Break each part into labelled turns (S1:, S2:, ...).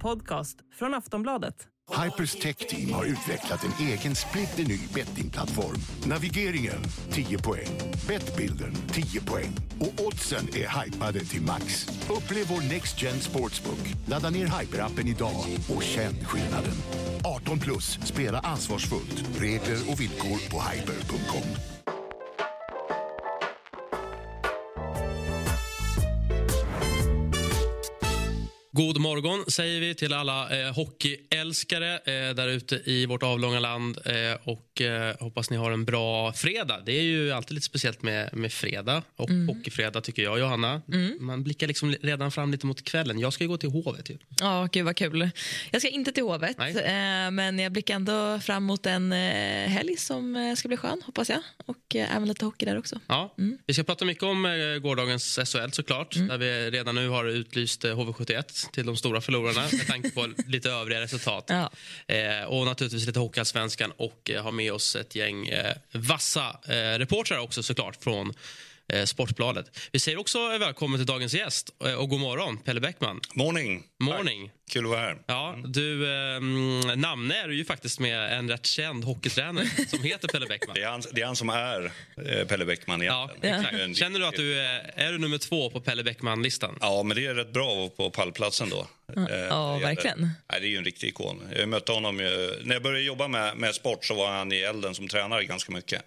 S1: podcast från Aftonbladet.
S2: Hypers Tech Team har utvecklat en egen splitterny bettingplattform. Navigeringen 10 poäng, Bettbilden 10 poäng och oddsen är hypade till max. Upplev vår Next Gen Sportsbook. Ladda ner Hyper-appen idag och känn skillnaden. 18 plus, spela ansvarsfullt. Regler och villkor på hyper.com.
S3: God morgon säger vi till alla eh, hockeyälskare eh, där ute i vårt avlånga land. Eh, och eh, Hoppas ni har en bra fredag. Det är ju alltid lite speciellt med, med fredag och
S4: Mm.
S3: hockeyfredag tycker jag, Johanna. Man blickar liksom redan fram lite mot kvällen. Jag ska ju gå till Hovet. Ju.
S4: Ja, gud vad kul. Jag ska inte till Hovet, eh, men jag blickar ändå fram mot en eh, helg som eh, ska bli skön, hoppas jag. Och eh, även lite hockey där också.
S3: Ja, Vi ska prata mycket om gårdagens SHL såklart. Där vi redan nu har utlyst eh, HV71 till de stora förlorarna med tanke på lite övriga resultat.
S4: Ja.
S3: Eh, och naturligtvis lite Hockeyallsvenskan och eh, har med oss ett gäng eh, vassa eh, reportrar också såklart från Sportbladet. Vi säger också välkommen till dagens gäst eh, och god morgon Pelle Bäckman.
S5: Morning.
S3: Morning.
S5: Tack. Kul att vara här.
S3: Ja, du, eh, namne är du ju faktiskt med en rätt känd hockeytränare som heter Pelle Bäckman.
S5: Det är han, det är han som är eh, Pelle Bäckman
S3: Ja,
S5: egentligen. En
S3: Känner du att du är, är du nummer två på Pelle Bäckman-listan?
S5: Ja, men det är rätt bra på pallplatsen då. Eh,
S4: ja,
S5: är-
S4: verkligen.
S5: Nej, det är ju en riktig ikon. Jag mötte honom ju, när jag började jobba med, med sport så var han i elden som tränare ganska mycket.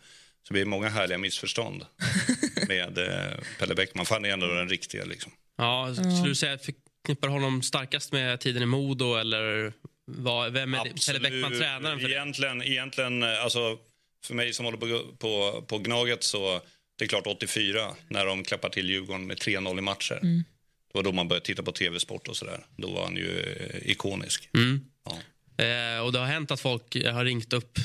S5: Så det blir många härliga missförstånd med eh, Pelle Bäckman. För han är ändå den riktiga liksom.
S3: Ja, skulle du säga att förknippar honom starkast med tiden i Modo eller vad, vem är det? Pelle Bäckman tränaren för det?
S5: egentligen, egentligen, alltså, för mig som håller på, på, på Gnaget så det är klart 84 när de klappar till Djurgården med 3-0 i matcher.
S4: Mm.
S5: Det var då man började titta på tv-sport och sådär. Då var han ju eh, ikonisk.
S3: Mm.
S5: Ja.
S3: Eh, och det har hänt att folk har ringt upp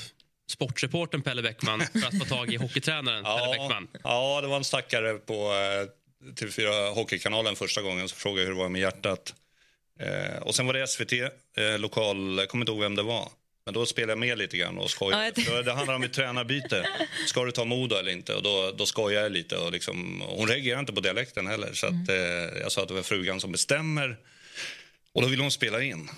S3: sportreporten Pelle Bäckman för att få tag i hockeytränaren Pelle
S5: Ja,
S3: Bäckman.
S5: ja, det var en stackare på eh, TV4 Hockeykanalen första gången som frågade hur det var med hjärtat. Eh, och sen var det SVT, eh, lokal, jag kommer inte ihåg vem det var. Men då spelade jag med lite grann och.
S4: Ja,
S5: Då- Det handlar om ett tränarbyte. Ska du ta Modo eller inte? Och då, då skojar jag lite. Och liksom, hon reagerar inte på dialekten heller. Så att, eh, jag sa att det var frugan som bestämmer. Och då ville hon spela in.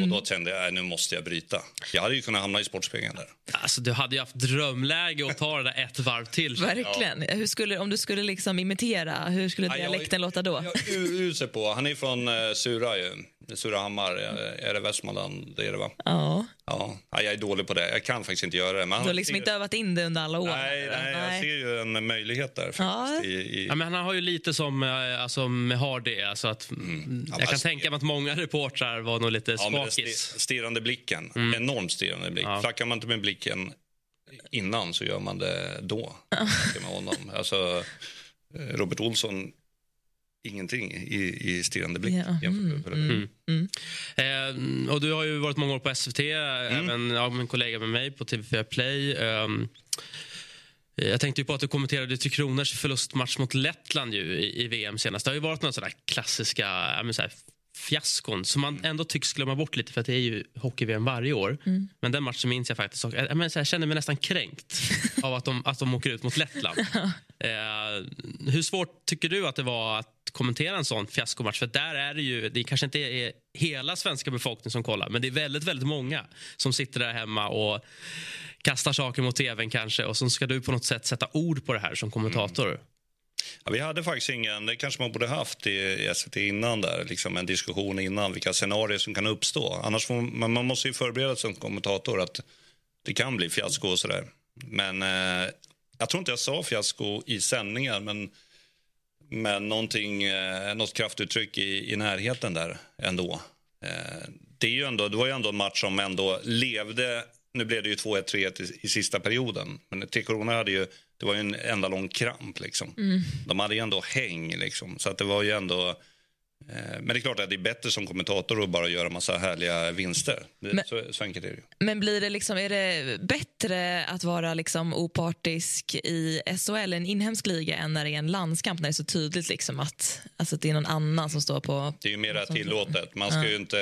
S5: Och då kände jag, "Nej, nu måste jag bryta. Jag hade ju kunnat hamna i Sportspegeln där.
S3: Alltså, du hade ju haft drömläge att ta det där ett varv till.
S4: Verkligen. Hur skulle, om du skulle liksom imitera, hur skulle
S5: Ja, jag-
S4: dialekten låta då?
S5: Jag är usel på. Han är från uh, Sura ju. Surahammar. eh, Är det Västmanland? Det är det va?
S4: Ja,
S5: Ja. ja. Jag är dålig på det. Jag kan faktiskt inte göra det. Men
S4: du har liksom inte övat in det under alla år?
S5: Nej, nej, jag ser ju en möjlighet där faktiskt. I, i...
S3: Ja, men han har ju lite som eh, alltså, med Hardy. Alltså att, mm.
S5: Ja,
S3: jag kan
S5: alltså,
S3: tänka mig att många reportrar var nog lite
S5: Ja, sti- stirrande blicken.
S4: Mm.
S5: Enormt stirrande blick.
S3: Ja.
S5: Flackar man inte med blicken innan så gör man det då. med honom. Alltså, eh, Robert Olsson, ingenting i, i stirrande blick.
S4: Ja,
S5: jämfört med Pelle.
S3: Eh, och du har ju varit många år på SVT,
S5: Mm.
S3: även ja, min kollega med mig på TV4 Play. Ehm, jag tänkte ju på att du kommenterade Tre Kronors förlustmatch mot Lettland ju i, i VM senast. Det har ju varit några sådana klassiska så fiaskon som man ändå tycks glömma bort lite för att det är ju hockey-VM varje år. Men den matchen minns jag faktiskt. Jag, men, jag kände mig nästan kränkt av att de, att de åker ut mot Lettland. Eh, hur svårt tycker du att det var att kommentera en sån fiaskomatch? För där är det ju, det kanske inte är hela svenska befolkningen som kollar, men det är väldigt, väldigt många som sitter där hemma och kastar saker mot tvn kanske och så ska du på något sätt sätta ord på det här som kommentator.
S5: Ja, vi hade faktiskt ingen, det kanske man borde haft i, i SVT innan där, liksom en diskussion innan vilka scenarier som kan uppstå. Annars får man, man måste ju förbereda sig som kommentator att det kan bli fiasko och sådär. Men eh, jag tror inte jag sa fiasko i sändningen, men, men någonting, eh, något kraftuttryck i, i närheten där ändå. Eh, det, är ju ändå. det var ju ändå en match som ändå levde. Nu blev det ju 2-1, 3-1 i, i sista perioden. Men Tre Corona hade ju, det var ju en enda lång kramp. Liksom. De hade ju ändå häng. Liksom. Så att det var ju ändå... Eh, men det är klart att det är bättre som kommentator att bara göra massa härliga vinster. Det,
S4: Men-
S5: så, så enkelt är det ju.
S4: Men blir det liksom, är det bättre att vara liksom opartisk i SHL, en inhemsk liga, än när det är en landskamp när det är så tydligt liksom att, alltså att det är någon annan som står på...
S5: Det är ju mer tillåtet. Man ska ju inte,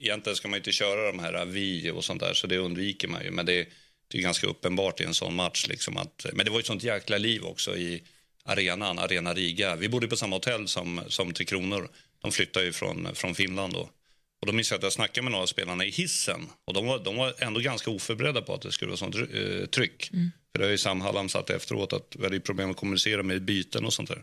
S5: egentligen ska man inte köra de här vi och sånt där, så det undviker man ju. Men det, det är ganska uppenbart i en sån match. Liksom att, men det var ju ett sånt jäkla liv också i arenan, Arena Riga. Vi bodde på samma hotell som, som Tre Kronor. De flyttade ju från, från Finland då. Och då minns jag att jag snackade med några spelarna i hissen. Och de var, de var ändå ganska oförberedda på att det skulle vara sånt uh, tryck. Mm. För det har ju Sam Hallam satt efteråt att vi hade problem att kommunicera med byten och sånt där.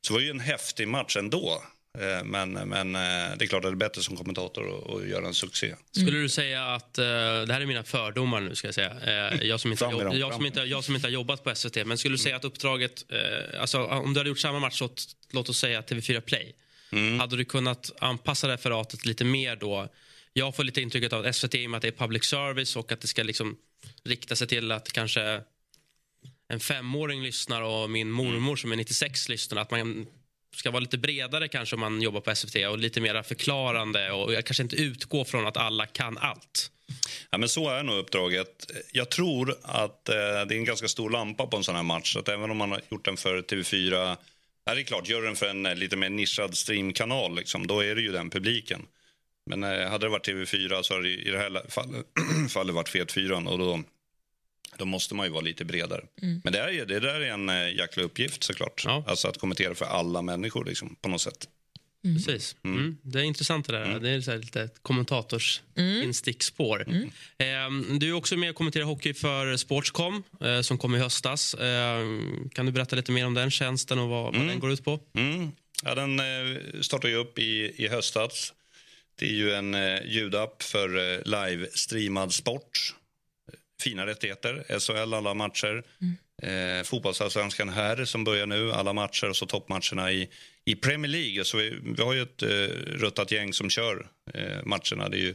S5: Så det var ju en häftig match ändå. Eh, men, men eh, det är klart att det är bättre som kommentator att göra en succé.
S3: Skulle du säga att, eh, det här är mina fördomar nu ska jag säga, jag som inte, har, jobb, jag som inte, jag som inte har jobbat på SVT, men skulle du säga att uppdraget, alltså om du hade gjort samma match åt, låt oss säga TV4 Play, mm. hade du kunnat anpassa referatet lite mer då? Jag får lite intrycket av att SVT, i och med att det är public service och att det ska liksom rikta sig till att kanske en femåring lyssnar och min mormor som är 96 lyssnar, att man ska vara lite bredare kanske om man jobbar på SVT och lite mer förklarande och kanske inte utgå från att alla kan allt.
S5: Ja, men så är nog uppdraget. Jag tror att eh, det är en ganska stor lampa på en sån här match. Att även om man har gjort den för TV4... Ja, det är klart, gör den för en eh, lite mer nischad streamkanal, liksom, då är det ju den publiken. Men eh, hade det varit TV4 så hade det i det här fallet, fallet varit Fet4 och då då måste man ju vara lite bredare. Mm. Men det, är, det där är en äh, jäkla uppgift såklart. Ja. Alltså att kommentera för alla människor liksom, på något sätt.
S3: Mm. Precis. Mm. mm. Det är intressant det där. Mm. Det är så lite kommentators mm. instickspår. Mm. Eh, du är också med och kommenterar hockey för Sportscom eh, som kom i höstas. Eh, kan du berätta lite mer om den tjänsten och vad, vad den går ut på?
S5: Ja, den eh, startade ju upp i, i höstas. Det är ju en eh, ljudapp för eh, live-streamad sport fina rättigheter. SHL alla matcher. Mm. Eh, fotbollsallsvenskan här som börjar nu, alla matcher och så toppmatcherna i, i Premier League. Så vi, vi har ju ett eh, ruttat gäng som kör eh, matcherna. Det är ju,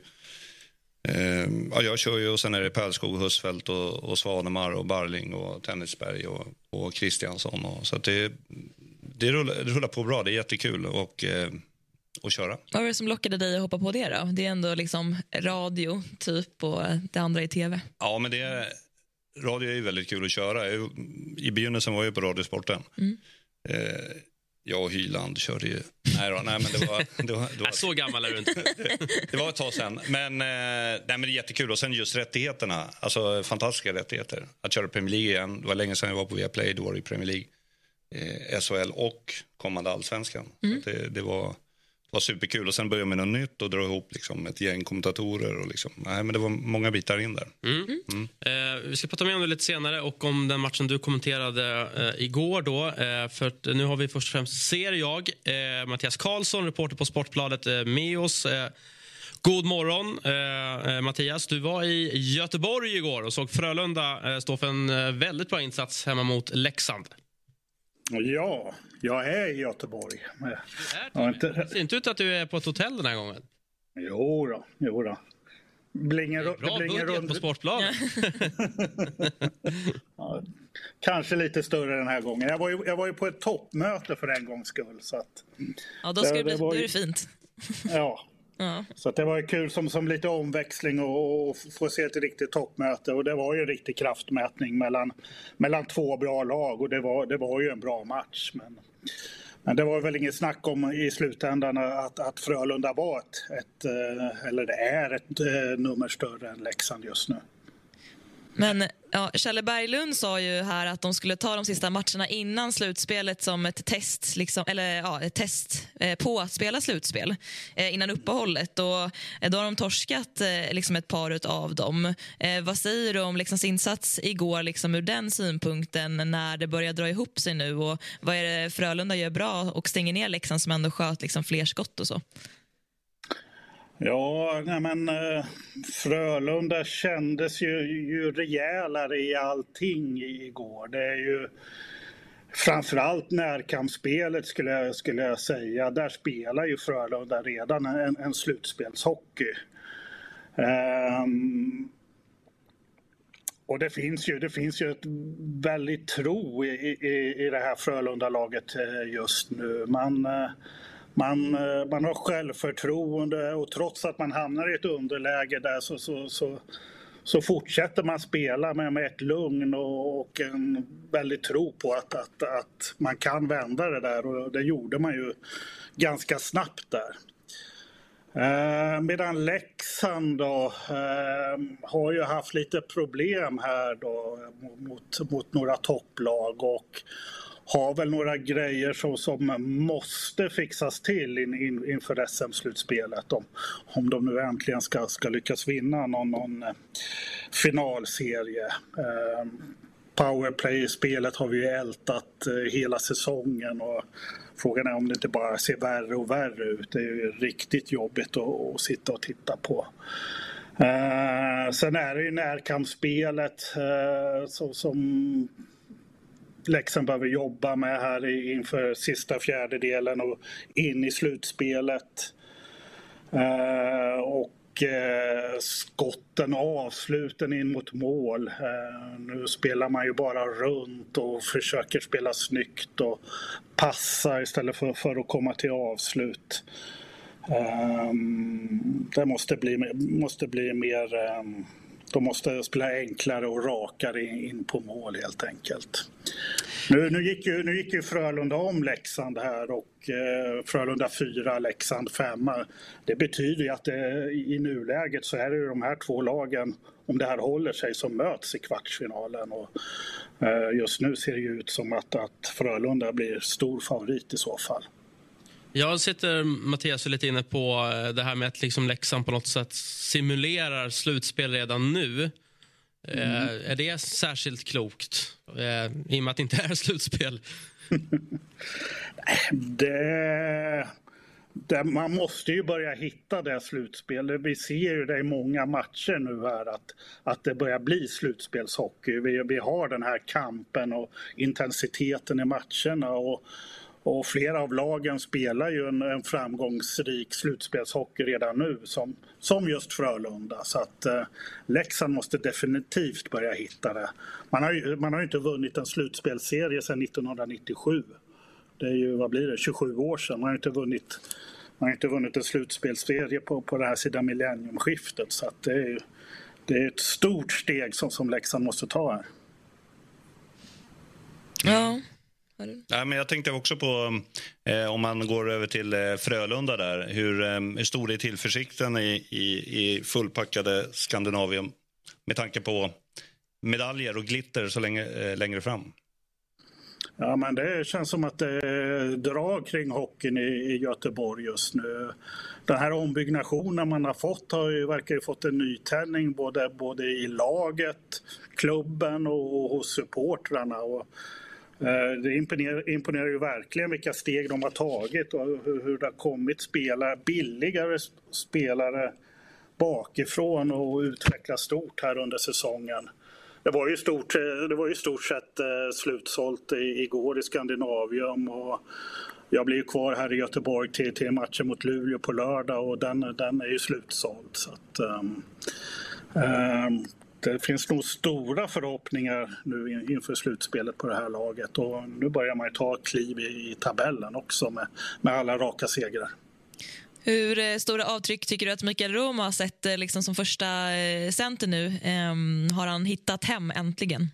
S5: eh, ja, jag kör ju och sen är det Pärlskog, Husfeldt och, och Svanemar och Barling och Tennisberg och, och Kristiansson. Och, så det, det, rullar, det rullar på bra, det är jättekul. Och, att köra.
S4: Vad var det som lockade dig att hoppa på det? då? Det är ändå liksom radio typ och det andra är tv.
S5: Ja, men det radio är ju väldigt kul att köra. I begynnelsen var jag på Radiosporten. Mm. Eh, jag och Hyland körde ju... Nej, då, nej men det var... Det var, det var
S3: så gammal är du inte.
S5: det, var ett tag sen. Men, eh, nej, men det är jättekul. Och sen just rättigheterna. Alltså fantastiska rättigheter. Att köra Premier League igen. Det var länge sedan jag var på Viaplay. Då var det i Premier League. Eh, SHL och kommande allsvenskan. Mm. Det, det, var var superkul. Och sen började med något nytt och dra ihop liksom ett gäng kommentatorer. Och liksom, nej, men det var många bitar in där.
S3: Mm. Mm. Eh, vi ska prata mer om det lite senare och om den matchen du kommenterade eh, igår. Då, eh, för nu har vi först och främst, ser jag, eh, Mattias Karlsson, reporter på Sportbladet, eh, med oss. Eh, god morgon, eh, Mattias. Du var i Göteborg igår och såg Frölunda stå för en väldigt bra insats hemma mot Leksand.
S6: Ja, jag är i Göteborg.
S3: Du är inte... Det ser inte ut att du är på ett hotell den här gången.
S6: Jo då, jo då.
S3: Blinger, Bra det budget rund... på Sportbladet.
S6: ja, kanske lite större den här gången. Jag var ju, jag var ju på ett toppmöte för en gångs skull. Så att,
S4: ja, då, ska det, det, bli, då är det fint.
S6: ja, Ja. Så det var kul som, som lite omväxling och, och få se ett riktigt toppmöte. Och det var ju en riktig kraftmätning mellan, mellan två bra lag och det var, det var ju en bra match. Men, men det var väl inget snack om i slutändan att, att Frölunda var ett, ett, eh, eller det är ett eh, nummer större än Leksand just nu.
S4: Men ja, Kjelle Berglund sa ju här att de skulle ta de sista matcherna innan slutspelet som ett test, liksom, eller, ja, ett test eh, på att spela slutspel eh, innan uppehållet. Och, eh, då har de torskat eh, liksom ett par av dem. Eh, vad säger du om Leksands insats igår liksom, ur den synpunkten när det börjar dra ihop sig nu? Och vad är det Frölunda gör bra och stänger ner Leksand som ändå sköt liksom, fler skott och så?
S6: Ja, nej men eh, Frölunda kändes ju, ju rejälare i allting igår. Det är ju framförallt närkampsspelet skulle jag, skulle jag säga. Där spelar ju Frölunda redan en, en slutspelshockey. Um, och det finns ju, det finns ju ett väldigt tro i, i, i det här Frölunda-laget eh, just nu. Man... Uh, man, eh, man har självförtroende och trots att man hamnar i ett underläge där så, så, så, så fortsätter man spela med, med ett lugn och, och en väldig tro på att, att, att man kan vända det där och det gjorde man ju ganska snabbt där. Eh, medan Leksand då, eh, har ju haft lite problem här då mot, mot några topplag och har väl några grejer som, som måste fixas till in, in, inför SM-slutspelet. Om, om de nu äntligen ska, ska lyckas vinna någon, någon eh, finalserie. Eh, Powerplay-spelet har vi ju ältat eh, hela säsongen. Och frågan är om det inte bara ser värre och värre ut. Det är ju riktigt jobbigt att, att sitta och titta på. Eh, sen är det ju närkampsspelet eh, som Leksand behöver jobba med här inför sista fjärdedelen och in i slutspelet. Eh, och eh, skotten och avsluten in mot mål. Eh, nu spelar man ju bara runt och försöker spela snyggt och passa istället för, för att komma till avslut. Eh, det måste bli, måste bli mer... De måste spela enklare och rakare in på mål helt enkelt. Nu, nu, gick, ju, nu gick ju Frölunda om Leksand här och eh, Frölunda 4, Leksand 5. Det betyder ju att det, i nuläget så är det ju de här två lagen, om det här håller sig, som möts i kvartsfinalen. Och, eh, just nu ser det ju ut som att, att Frölunda blir stor favorit i så fall.
S3: Jag sitter, Mattias, lite inne på eh, det här med att liksom Leksand på något sätt simulerar slutspel redan nu. Eh, mm. är det särskilt klokt, eh, i och med att det inte är slutspel?
S6: det, det, man måste ju börja hitta det slutspelet. Vi ser ju det i många matcher nu här att, att det börjar bli slutspelshockey. Vi, vi har den här kampen och intensiteten i matcherna. Och, och flera av lagen spelar ju en, en framgångsrik slutspelshockey redan nu som, som just Frölunda. Så att eh, Leksand måste definitivt börja hitta det. Man har ju, man har ju inte vunnit en slutspelsserie sedan 1997. Det är ju, vad blir det, 27 år sedan. Man har inte vunnit, man har inte vunnit en slutspelsserie på, på det här sidan millenniumskiftet. Så att det är, det är ett stort steg som, som Leksand måste ta här.
S4: Ja.
S5: Ja, men jag tänkte också på, eh, om man går över till eh, Frölunda där, hur, eh, hur stor är tillförsikten i, i, i fullpackade Skandinavien med tanke på medaljer och glitter så länge, eh, längre fram?
S6: Ja, men det känns som att det drar kring hockeyn i, i Göteborg just nu. Den här ombyggnationen man har fått har ju, verkar ju fått en nytändning både, både i laget, klubben och, och hos supportrarna. Och Eh, Eh, det imponerar, imponerar ju verkligen vilka steg de har tagit och hur, hur det har kommit spelare, billigare spelare bakifrån och utvecklas stort här under säsongen. Det var ju stort, eh, det var ju stort sett eh, slutsålt slutsålt igår i Skandinavium och jag blir kvar här i Göteborg till, till matchen mot Luleå på lördag och den, den är ju slutsåld. Så att, um, um, det finns nog stora förhoppningar nu inför slutspelet på det här laget och nu börjar man ta kliv i, tabellen också med, med alla raka segrar.
S4: Hur eh, stora avtryck tycker du att Mikael Roma har sett eh, liksom som första eh, center nu? Ehm, har han hittat hem äntligen?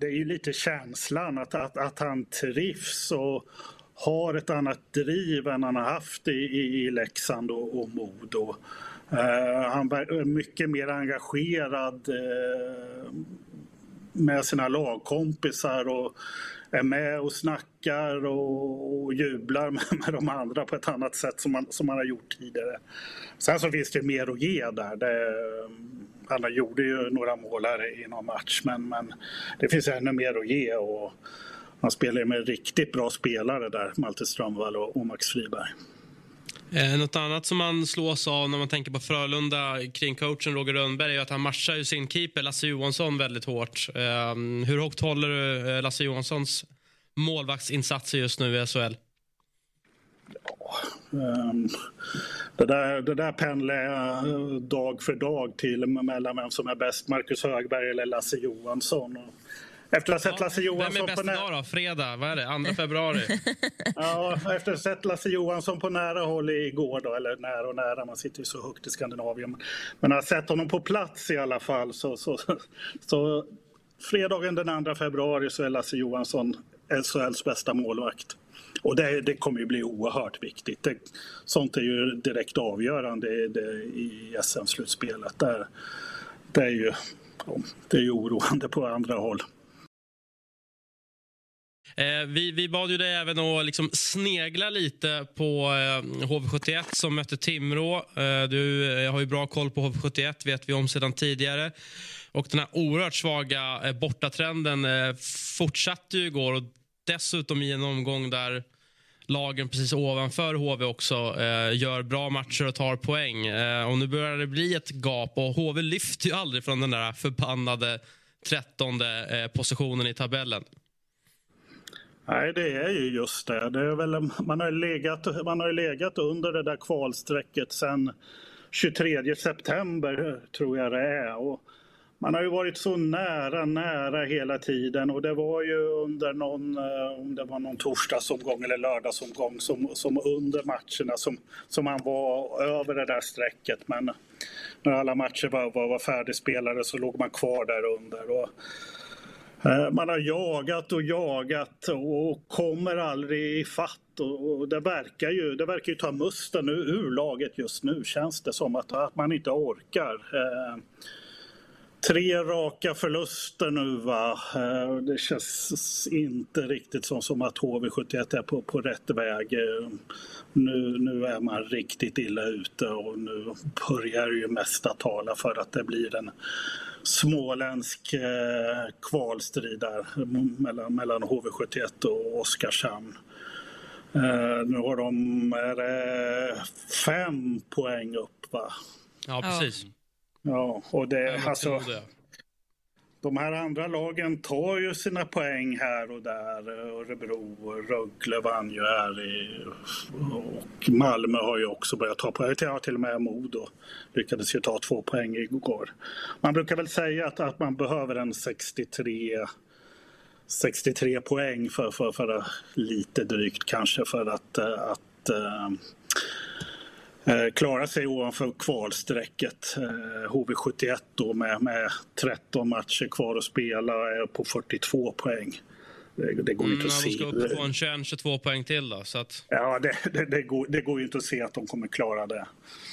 S6: Det är ju lite känslan att, att, att han trivs och har ett annat driv än han har haft i, i, i Leksand och, och Modo. Eh, han var mycket mer engagerad eh, med sina lagkompisar och är med och snackar och, och jublar med, med, de andra på ett annat sätt som man, som man har gjort tidigare. Sen så finns det mer att ge där. Det, eh, han gjorde ju några mål här i någon match men, men det finns ännu mer att ge. Och han spelar med riktigt bra spelare där, Malte Strömvall och, och Max Friberg.
S3: Eh, något annat som man slås av när man tänker på Frölunda kring coachen Roger Rönnberg är att han matchar ju sin keeper Lasse Johansson väldigt hårt. Eh, hur högt håller du eh, Lasse Johanssons målvaktsinsatser just nu i SHL?
S6: Ja, um, det, där, det där pendlar jag eh, dag för dag till mellan vem som är bäst, Marcus Högberg eller Lasse Johansson. Efter att ha sett Lasse Johansson...
S3: Vem är bäst idag då? Fredag? Vad är det? 2 februari?
S6: ja, efter att ha sett Lasse Johansson på nära håll igår då, eller nära och nära, man sitter ju så högt i Skandinavien. Men jag sett honom på plats i alla fall så, så, så fredagen den 2 februari så är Lasse Johansson SHLs bästa målvakt. Och det, det kommer ju bli oerhört viktigt. Det, sånt är ju direkt avgörande det, i SM-slutspelet. Det, det, är ju, det är ju oroande på andra håll.
S3: Eh, vi, vi bad ju dig även att liksom snegla lite på eh, HV71 som mötte Timrå. Eh, du eh, har ju bra koll på HV71, vet vi om sedan tidigare. Och Den här oerhört svaga eh, bortatrenden eh, fortsatte ju igår och dessutom i en omgång där lagen precis ovanför HV också eh, gör bra matcher och tar poäng. Eh, och Nu börjar det bli ett gap och HV lyfter ju aldrig från den där förbannade trettonde eh, positionen i tabellen.
S6: Nej, det är ju just det. det är väl, man, har legat, man har legat under det där kvalstrecket sen 23 september, tror jag det är. Och man har ju varit så nära, nära hela tiden och det var ju under någon, eh, om det var någon torsdagsomgång eller lördagsomgång som, som under matcherna som, som man var över det där strecket. Men när alla matcher var, var, var färdigspelade så låg man kvar där under. Och, Eh, man har jagat och jagat och kommer aldrig i fatt. Och det verkar ju, det verkar ju ta musten ur laget just nu, känns det som. Att, att man inte orkar. Eh, tre raka förluster nu va. Eh, det känns inte riktigt som, som att HV71 är på, på rätt väg. Nu, nu är man riktigt illa ute och nu börjar ju mesta tala för att det blir en småländsk eh, kvalstrid där mellan, mellan HV71 och Oskarshamn. Eh, nu har de är fem poäng upp va?
S3: Ja, precis. Ja.
S6: Ja, och det, alltså, de här andra lagen tar ju sina poäng här och där. Örebro och Rögle vann ju här i, och Malmö har ju också börjat ta poäng. Ja, till och med Modo lyckades ju ta två poäng igår. Man brukar väl säga att, att man behöver en 63 63 poäng för, för, för lite drygt kanske för att, eh, att eh, klara sig ovanför kvalstrecket. HV71 eh, då med, med 13 matcher kvar att spela är på 42 poäng. Det, det går mm, inte att se.
S3: De ska upp på en 21-22 poäng till då. Så att...
S6: Ja, det, det, det, går, det går ju inte att se att de kommer klara det.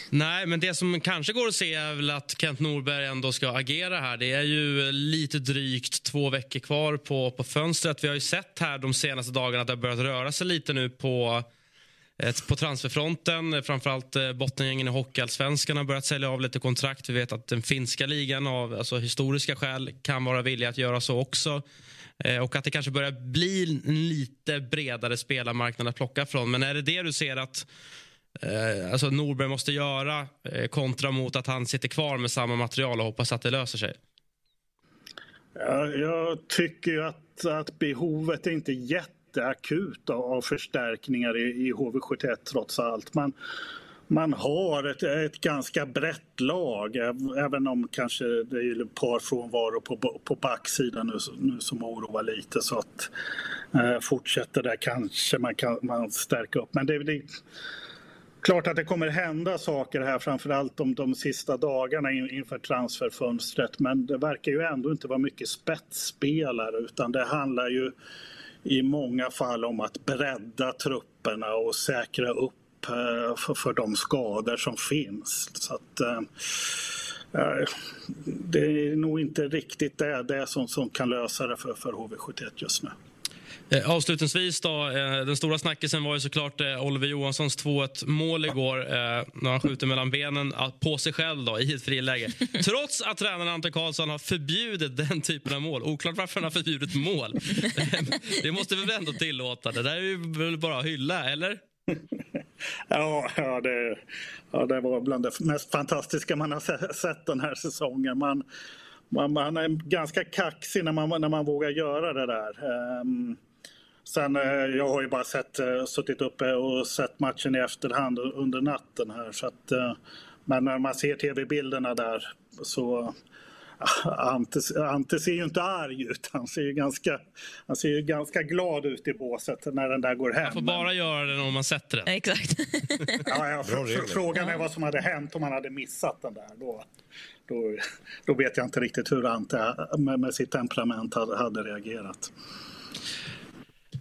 S3: Nej, men det som kanske går att se är väl att Kent Norberg ändå ska agera här. Det är ju lite drygt två veckor kvar på, på fönstret. Vi har ju sett här de senaste dagarna att det har börjat röra sig lite nu på Eh, på transferfronten, eh, framförallt eh, bottengängen i Hockeyallsvenskan har börjat sälja av lite kontrakt. Vi vet att den finska ligan av alltså, historiska skäl kan vara villig att göra så också. Och att det kanske börjar bli en lite bredare spelarmarknad att plocka från. Men är det det du ser att alltså Norberg måste göra kontra mot att han sitter kvar med samma material och hoppas att det löser sig?
S6: Ja, jag tycker ju att, att behovet är inte jätte jätteakut av förstärkningar i, i HV71 trots allt. Man, man har ett, ett ganska brett lag, även om kanske det är ett par frånvaro på, på backsidan nu, nu som oroar lite. Så att eh, fortsätter där kanske man kan man stärka upp. Men det, det klart att det kommer hända saker här, framförallt de, de sista dagarna inför transferfönstret. Men det verkar ju ändå inte vara mycket spetsspelare utan det handlar ju i många fall om att bredda trupperna och säkra upp eh, för, för de skador som finns. Så att, eh, eh, det är nog inte riktigt det, det som, som kan lösa det för, för HV71 just nu.
S3: Eh, avslutningsvis då, eh, den stora snackisen var ju såklart eh, Oliver Johanssons 2-1 mål igår när han skjuter mellan benen på sig själv då, i ett friläge. Trots att tränaren Ante Karlsson har förbjudit den typen av mål. Oklart varför han har förbjudit mål. Det måste vi väl ändå tillåta? Det där är ju bara att hylla, eller?
S6: Ja, ja, det, ja, det var bland det mest fantastiska man har sett den här säsongen. Man, man, man är ganska kaxig när man, när man vågar göra det där. Um, Sen, eh, jag har ju bara sett, eh, suttit uppe och sett matchen i efterhand under natten här. Så att, eh, men när man ser tv-bilderna där så Ante, Ante ser ju inte arg ut. Han ser ju ganska, han ser ju ganska glad ut i båset när den där går hem. Man
S3: får bara göra den om man sätter den.
S4: Exakt.
S6: ja, ja, frågan är vad som hade hänt om han hade missat den där. Då, då, då vet jag inte riktigt hur Ante med, med sitt temperament hade, hade reagerat.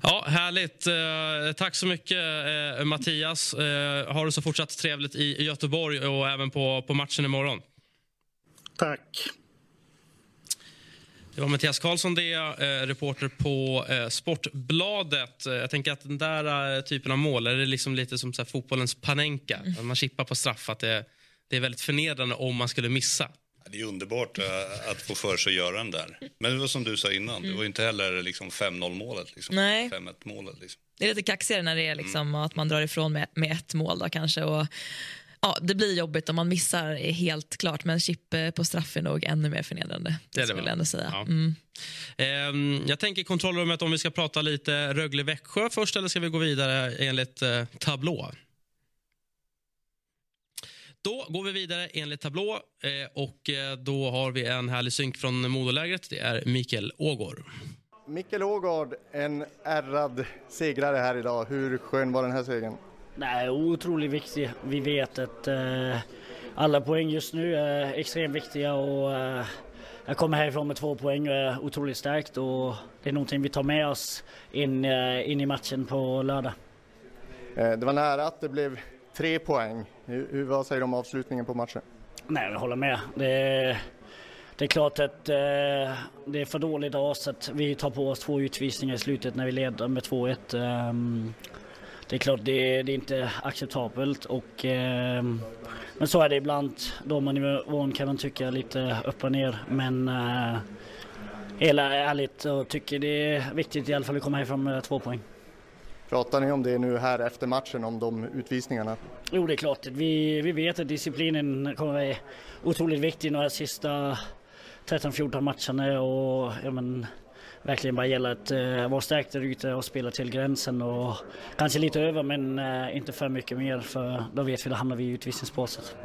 S3: Ja, Härligt. Eh, tack så mycket, eh, Mattias. Eh, har du så fortsatt trevligt i Göteborg och även på, på matchen imorgon.
S6: Tack.
S3: Det var Mattias Karlsson, det eh, reporter på eh, Sportbladet. Eh, jag tänker att den där eh, typen av mål är det liksom lite som så här, fotbollens Panenka. Mm. Man chippar på straff. Att det, det är väldigt förnedrande om man skulle missa.
S5: Det är underbart att få för sig att göra den där. Men det var som du sa innan, mm. det var inte heller liksom 5-0 målet. Liksom.
S4: Nej.
S5: 5-1 målet. Liksom.
S4: Det är lite kaxigare när det är liksom mm. att man drar ifrån med, med ett mål då kanske. Och, ja, det blir jobbigt om man missar, helt klart. Men chip eh, på straff är nog ännu mer förnedrande. Det, det skulle jag ändå säga. Ja. Mm.
S3: Um, jag tänker kontrollrummet om vi ska prata lite Rögle-Växjö först eller ska vi gå vidare enligt uh, tablå? Då går vi vidare enligt tablå eh, och eh, då har vi en härlig synk från Modolägret. Det är Mikael Ågård.
S7: Mikael Ågård, en ärrad segrare här idag. Hur skön var den här segern?
S8: Nej, otroligt viktig. Vi vet att eh, alla poäng just nu är extremt viktiga och eh, jag kommer härifrån med två poäng och är otroligt starkt och det är någonting vi tar med oss in, eh, in i matchen på lördag.
S7: Eh, det var nära att det blev tre poäng. Hur, vad säger du om avslutningen på matchen?
S8: Nej, jag håller med. Det är, det är klart att eh, det är för dåligt av oss att vi tar på oss två utvisningar i slutet när vi leder med 2-1. Eh, det är klart, det, det är inte acceptabelt och eh, men så är det ibland. Domarnivån kan man tycka lite upp och ner men eh, hela ärligt och tycker det är viktigt i alla fall att komma härifrån med två poäng.
S7: Pratar ni om det nu här efter matchen, om de utvisningarna?
S8: Jo, det är klart. Vi, vi vet att disciplinen kommer att vara otroligt viktig de sista 13-14 matcherna och ja, men, verkligen bara gäller att uh, vara stark där ute och spela till gränsen och kanske lite över men uh, inte för mycket mer för då vet vi då hamnar vi i utvisningsbåset.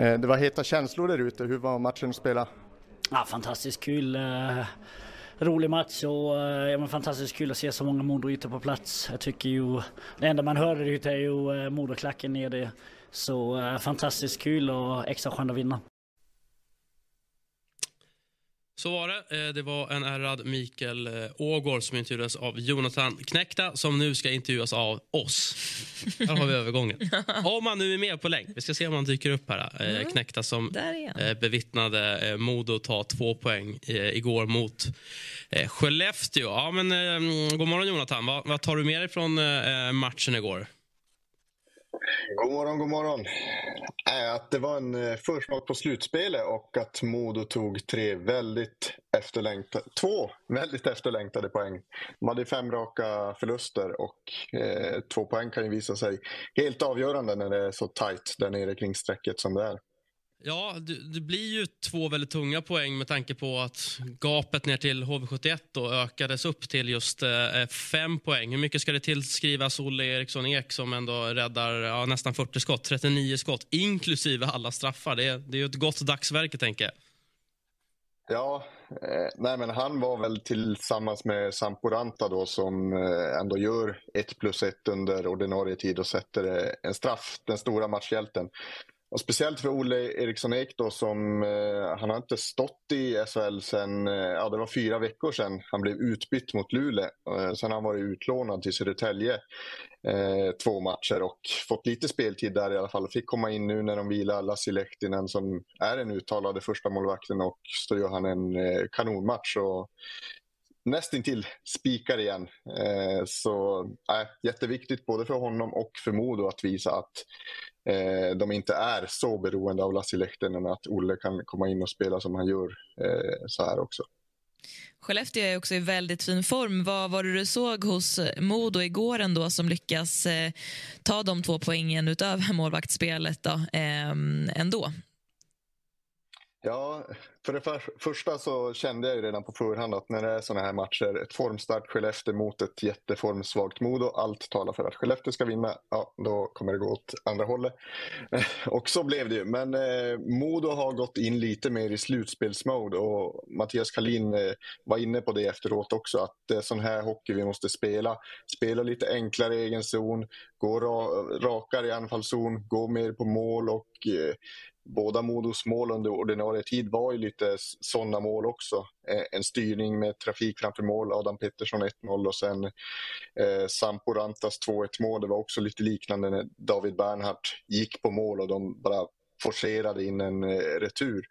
S7: Uh, det var heta känslor där ute. Hur var matchen att spela?
S8: Ja, fantastiskt kul. Uh, rolig match och eh, ja, men fantastiskt kul att se så många Modoytor på plats. Jag tycker ju, det enda man hör där ute är ju eh, Modoklacken nere. Så eh, fantastiskt kul och extra skönt att vinna.
S3: Så var det. Det var en ärrad Mikael Ågård som intervjuades av Jonathan Knäckta som nu ska intervjuas av oss. Här har vi övergången. Om han nu är med på länk. Vi ska se om han dyker upp här. Mm. Knäckta som bevittnade Modo ta två poäng igår mot Skellefteå. Ja, men, god morgon Jonathan. Vad, vad tar du med dig från matchen igår?
S9: God morgon, god morgon. Äh, att det var en eh, försmak på slutspelet och att Modo tog tre väldigt efterlängtade, två väldigt efterlängtade poäng. De hade fem raka förluster och eh, två poäng kan ju visa sig helt avgörande när det är så tajt där nere kring strecket som det är.
S3: Ja, det, det, blir ju två väldigt tunga poäng med tanke på att gapet ner till HV71 då ökades upp till just eh, eh, fem poäng. Hur mycket ska det tillskrivas Olle Eriksson Ek som ändå räddar ja, nästan 40 skott, 39 skott, inklusive alla straffar. Det, det är ju ett gott dagsverke, tänker jag.
S9: Ja, eh, nej men han var väl tillsammans med Samporanta då som eh, ändå gör ett plus ett under ordinarie tid och sätter eh, en straff, den stora matchhjälten. Och speciellt för Olle Eriksson Ek då som, eh, han har inte stått i SHL sen, eh, ja det var fyra veckor sedan han blev utbytt mot Luleå. Eh, sen har han varit utlånad till Södertälje eh, två matcher och fått lite speltid där i alla fall. Fick komma in nu när de vilar Lassi Lehtinen som är den uttalade första målvakten och så gör han en eh, kanonmatch. Och, nästintill spikar igen. Eh, så äh, jätteviktigt både för honom och för Modo att visa att eh, de inte är så beroende av Lassi Lehtinen att Olle kan komma in och spela som han gör eh, så här också.
S4: Skellefteå är också i väldigt fin form. Vad var det du såg hos Modo igår ändå som lyckas eh, ta de två poängen utöver målvaktsspelet då, eh, ändå?
S9: Ja, för det för, första så kände jag ju redan på förhand att när det är sådana här matcher, ett formstarkt Skellefteå mot ett jätteformsvagt Modo, allt talar för att Skellefteå ska vinna, ja då kommer det gå åt andra hållet. och så blev det ju, men eh, Modo har gått in lite mer i slutspelsmode och Mattias Kalin eh, var inne på det efteråt också, att det är sån här hockey vi måste spela. Spela lite enklare i egen zon, gå ra rakare i anfallszon, gå mer på mål och eh, båda Modos mål under ordinarie tid var ju lite sådana mål också. Eh, en styrning med trafik framför mål, Adam Pettersson 1-0 och sen eh, Sampo Rantas 2-1 mål. Det var också lite liknande när David Bernhardt gick på mål och de bara forcerade in en eh, retur.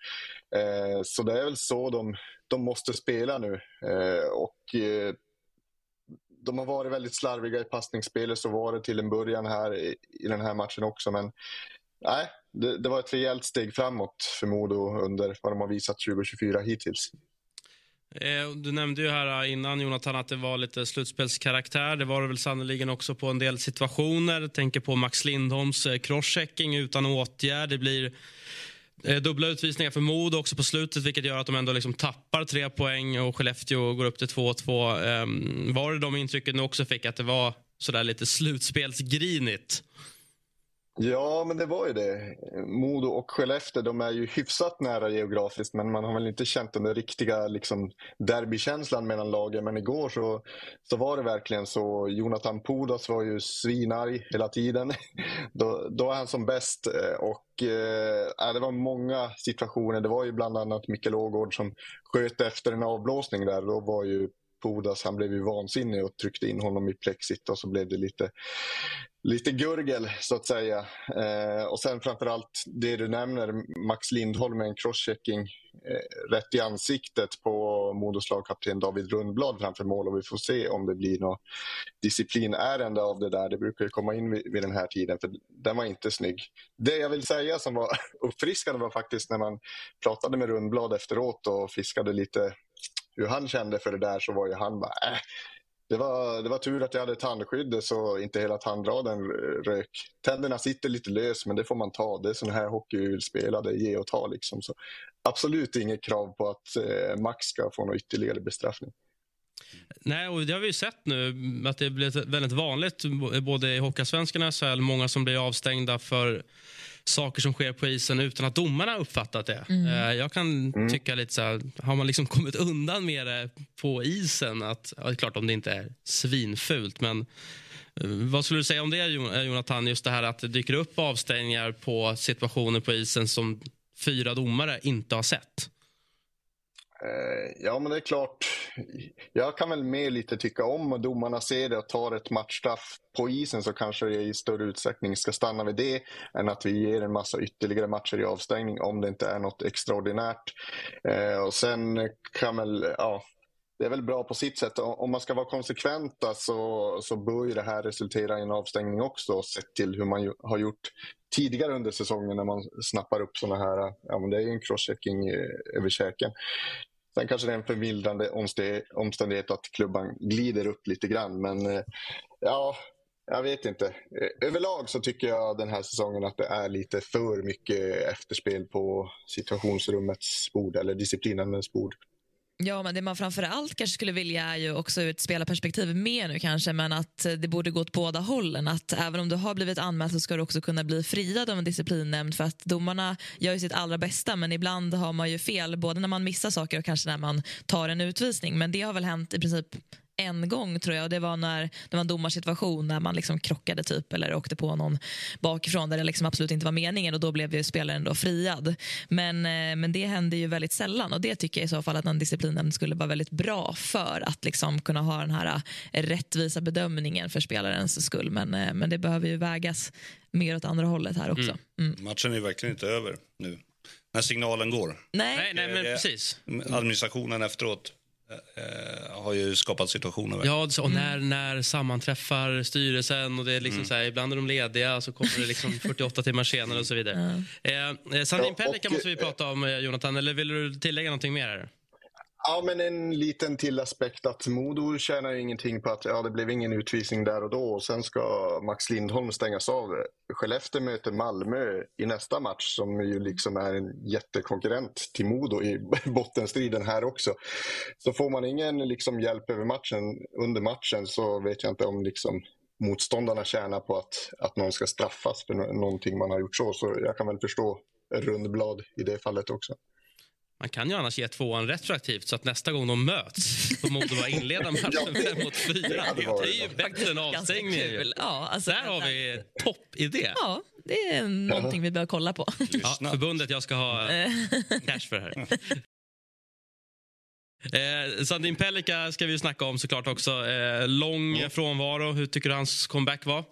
S9: Eh, så det är väl så de, de måste spela nu. Eh, och eh, de har varit väldigt slarviga i passningsspelet, så var det till en början här i, i den här matchen också. Men nej, det, det, var ett rejält steg framåt för Modo under vad de har visat 2024 hittills.
S3: Eh, du nämnde ju här eh, innan Jonathan att det var lite slutspelskaraktär. Det var det väl sannoliken också på en del situationer. Jag tänker på Max Lindholms eh, crosschecking utan åtgärd. Det blir dubbla utvisningar för Modo också på slutet vilket gör att de ändå liksom tappar tre poäng och Skellefteå går upp till 2-2. Ehm, var det de intrycken du också fick att det var sådär lite slutspelsgrinigt?
S9: Ja, men det var ju det. Modo och Skellefteå de är ju hyfsat nära geografiskt men man har väl inte känt den riktiga liksom, derbykänslan mellan lagen. Men igår så, så var det verkligen så. Jonathan Pudas var ju svinarg hela tiden. då, då är han som bäst. Eh, och eh, äh, Det var många situationer. Det var ju bland annat Mikael Ågård som sköt efter en avblåsning där. Då var ju Podas, han blev ju vansinnig och tryckte in honom i plexit och så blev det lite, lite gurgel så att säga. Eh, och sen framförallt det du nämner, Max Lindholm med en crosschecking eh, rätt i ansiktet på Modos lagkapten David Rundblad framför mål och vi får se om det blir något disciplinärende av det där. Det brukar ju komma in vid, vid den här tiden för den var inte snygg. Det jag vill säga som var uppfriskande var faktiskt när man pratade med Rundblad efteråt och fiskade lite hur han kände för det där så var ju han bara äh, det var, det var tur att jag hade tandskydd så inte hela tandraden rök. Tänderna sitter lite lös men det får man ta. Det är sån här hockey vi vill spela, det är ge och ta liksom. Så absolut inget krav på att eh, Max ska få någon ytterligare bestraffning.
S3: Nej, och det har vi ju sett nu att det blivit väldigt vanligt både i Hockeyallsvenskan och SHL. Många som blir avstängda för saker som sker på isen utan att domarna uppfattat det. Mm. Eh, jag kan mm. tycka lite så här, har man liksom kommit undan med det på isen? Att, ja, det är klart om det inte är svinfult, men eh, vad skulle du säga om det Jonathan? Just det här att det dyker upp avstängningar på situationer på isen som fyra domare inte har sett.
S9: Eh, ja, men det är klart. Jag kan väl mer lite tycka om att domarna ser det och tar ett matchstraff på isen så kanske det i större utsträckning ska stanna vid det än att vi ger en massa ytterligare matcher i avstängning om det inte är något extraordinärt. Eh, och sen kan väl, ja, det är väl bra på sitt sätt. Om man ska vara konsekventa så, så bör ju det här resultera i en avstängning också sett till hur man har gjort tidigare under säsongen när man snappar upp sådana här, ja men det är ju en crosschecking eh, över käken. Sen kanske det är en förmildrande omständighet att klubban glider upp lite grann. Men eh, ja, jag vet inte. Eh, överlag så tycker jag den här säsongen att det är lite för mycket efterspel på situationsrummets bord eller disciplinens bord.
S4: Ja, men det man framför allt kanske skulle vilja är ju också ur ett spelarperspektiv med nu kanske, men att det borde gå åt båda hållen. Att även om du har blivit anmäld så ska du också kunna bli friad av en disciplinnämnd för att domarna gör ju sitt allra bästa men ibland har man ju fel både när man missar saker och kanske när man tar en utvisning. Men det har väl hänt i princip en gång tror jag. Det var när det var en domarsituation när man liksom krockade typ eller åkte på någon bakifrån där det liksom absolut inte var meningen och då blev ju spelaren då friad. Men, eh, men det händer ju väldigt sällan och det tycker jag i så fall att en disciplinnämnd skulle vara väldigt bra för att liksom kunna ha den här eh, rättvisa bedömningen för spelarens skull. Men, eh, men det behöver ju vägas mer åt andra hållet här också.
S5: Mm. Mm. Matchen är verkligen inte över nu. När signalen går.
S4: Nej,
S3: nej, nej men precis.
S5: Administrationen efteråt har ju skapat situationer.
S3: Ja, och när, mm. när sammanträffar styrelsen och det är liksom mm. så här, ibland är de lediga så kommer det liksom 48 timmar senare och så vidare. Mm. Eh, Sandin Pellikka måste vi prata om, eh, Jonathan. Eller vill du tillägga någonting mer? Här?
S9: Ja, men en liten till aspekt att Modo tjänar ju ingenting på att ja, det blev ingen utvisning där och då och sen ska Max Lindholm stängas av. Skellefteå möter Malmö i nästa match som ju liksom är en jättekonkurrent till Modo i bottenstriden här också. Så får man ingen liksom hjälp över matchen under matchen så vet jag inte om liksom motståndarna tjänar på att, att någon ska straffas för någonting man har gjort så. Så jag kan väl förstå Rundblad i det fallet också.
S3: Man kan ju annars ge tvåan retroaktivt så att nästa gång de möts så Modo bara inleda matchen fem mot fyra. Det är ju bättre än avstängning. Ja, alltså, Där har vi toppidé.
S4: Ja, det är någonting vi bör kolla på.
S3: Ja, förbundet, jag ska ha cash för det här. Eh, Sandin Pelika ska vi snacka om såklart också. Eh, lång frånvaro. Hur tycker du hans comeback var?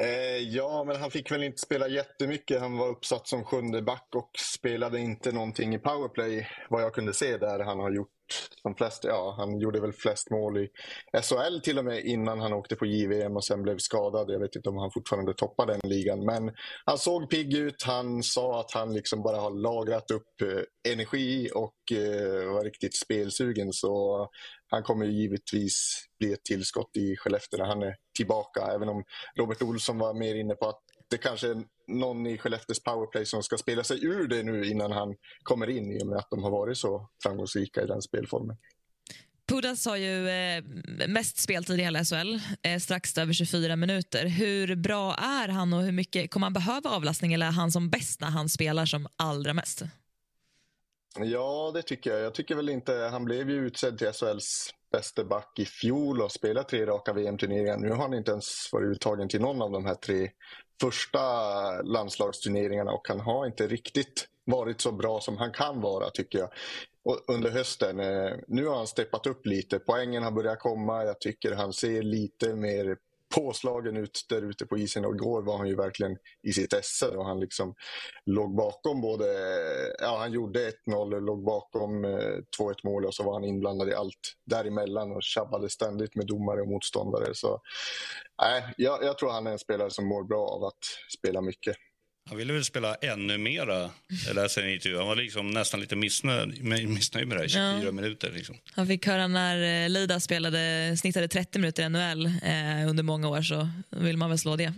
S9: Eh, ja, men han fick väl inte spela jättemycket. Han var uppsatt som sjunde back och spelade inte någonting i powerplay vad jag kunde se där han har gjort som flest. Ja, han gjorde väl flest mål i SHL till och med innan han åkte på JVM och sen blev skadad. Jag vet inte om han fortfarande toppar den ligan, men han såg pigg ut. Han sa att han liksom bara har lagrat upp eh, energi och eh, var riktigt spelsugen. Så han kommer givetvis bli ett tillskott i Skellefteå när han är tillbaka. Även om Robert Olsson var mer inne på att det kanske är någon i Skellefteås powerplay som ska spela sig ur det nu innan han kommer in i och med att de har varit så framgångsrika i den spelformen.
S4: Pudas har ju eh, mest speltid i hela SHL, eh, strax över 24 minuter. Hur bra är han och hur mycket kommer han behöva avlastning eller är han som bäst när han spelar som allra mest?
S9: Ja, det tycker jag. Jag tycker väl inte... Han blev ju utsedd till SHLs bästa back i fjol och spelat tre raka VM-turneringar. Nu har han inte ens varit uttagen till någon av de här tre första landslagsturneringarna och han har inte riktigt varit så bra som han kan vara, tycker jag. Och under hösten. Eh, nu har han steppat upp lite. Poängen har börjat komma. Jag tycker han ser lite mer påslagen ut där ute på isen och igår var han ju verkligen i sitt esse Då. han liksom låg bakom både, ja han gjorde 1-0, låg bakom eh, 2-1 mål och så var han inblandad i allt däremellan och tjabbade ständigt med domare och motståndare. Så nej, jag, jag tror han är en spelare som mår bra av att spela mycket.
S5: Han ville väl spela ännu mera. Jag läste en intervju. Han var liksom nästan lite missnöjd, missnöjd med det här 24 ja. minuter. Liksom.
S4: Han fick höra när eh, Lida spelade, snittade 30 minuter i NHL eh, under många år så vill man väl slå det.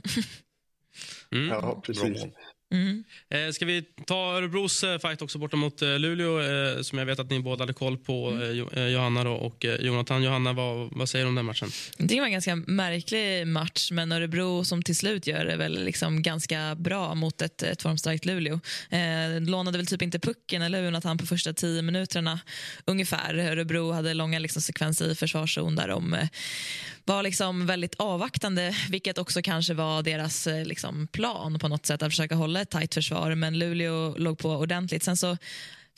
S9: mm. Ja, precis.
S3: Mm. Eh, ska vi ta Örebros eh, fight också borta mot eh, Luleå eh, som jag vet att ni båda hade koll på, mm. Johanna då, och eh, Jonathan. Johanna, vad, vad säger du om den matchen?
S4: Det var en ganska märklig match, men Örebro som till slut gör det väl liksom ganska bra mot ett, ett formstarkt Luleå. Lånade väl typ inte pucken, eller Jonathan, på första tio minuterna ungefär. Örebro hade långa liksom, sekvenser i försvarszon där de var liksom väldigt avvaktande, vilket också kanske var deras eh, liksom, plan på något sätt, att försöka hålla ett tajt försvar, men Luleå låg på ordentligt. Sen så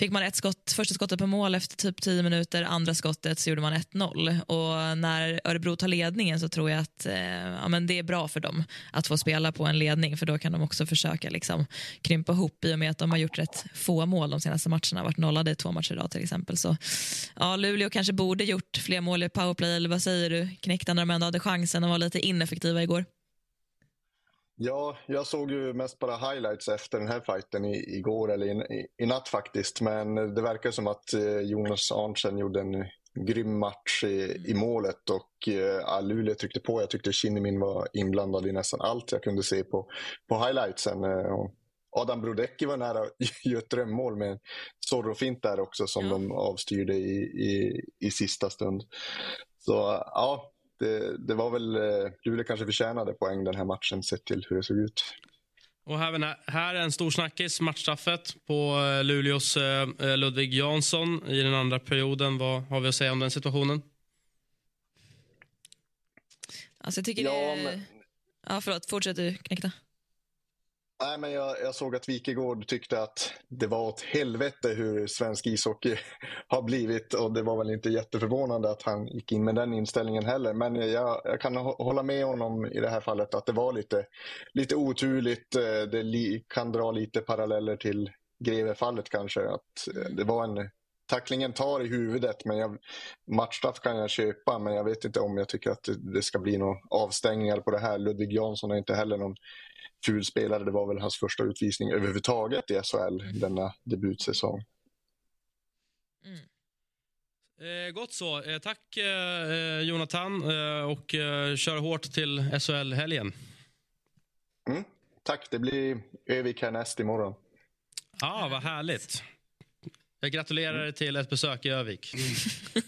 S4: fick man ett skott, första skottet på mål efter typ 10 minuter, andra skottet så gjorde man 1-0. Och när Örebro tar ledningen så tror jag att eh, ja, men det är bra för dem att få spela på en ledning för då kan de också försöka liksom, krympa ihop i och med att de har gjort rätt få mål de senaste matcherna, varit nollade i två matcher idag till exempel. Så ja, Luleå kanske borde gjort fler mål i powerplay, eller vad säger du? Knäckta när de ändå hade chansen och var lite ineffektiva igår.
S9: Ja, jag såg ju mest bara highlights efter den här fighten i, igår eller i, i, natt faktiskt. Men det verkar som att eh, Jonas Arntzen gjorde en grym match i, i målet och eh, Luleå tryckte på. Jag tyckte Kinnimin var inblandad i nästan allt jag kunde se på, på highlightsen. Eh, Adam Brodecki var nära att göra ett drömmål med en Zorro-fint där också som ja. de avstyrde i, i, i sista stund. Så ja, det, det var väl, eh, Luleå kanske förtjänade poäng den här matchen sett till hur det såg ut.
S3: Och här, här är en stor snackis, matchstraffet på eh, Luleås eh, Ludvig Jansson i den andra perioden. Vad har vi att säga om den situationen?
S4: Alltså jag tycker ja, det... Men... Ja, förlåt. Fortsätt du, Knäckta.
S9: Nej, men jag, jag, såg att Wikegård tyckte att det var åt helvete hur svensk ishockey har blivit och det var väl inte jätteförvånande att han gick in med den inställningen heller. Men jag, jag kan hålla med honom i det här fallet att det var lite, lite oturligt. Eh, det li, kan dra lite paralleller till Greve-fallet kanske. Att eh, det var en tacklingen tar i huvudet. men jag, Matchstraff kan jag köpa, men jag vet inte om jag tycker att det, det ska bli några avstängningar på det här. Ludvig Jansson är inte heller någon ful spelare. Det var väl hans första utvisning överhuvudtaget i SHL mm. denna debutsäsong.
S3: Mm. Eh, gott så. Eh, tack eh, Jonathan eh, och eh, kör hårt till SHL-helgen.
S9: Mm. Tack, det blir Övik härnäst imorgon.
S3: Ja, ah, vad härligt. Jag gratulerar dig till ett besök i Övik.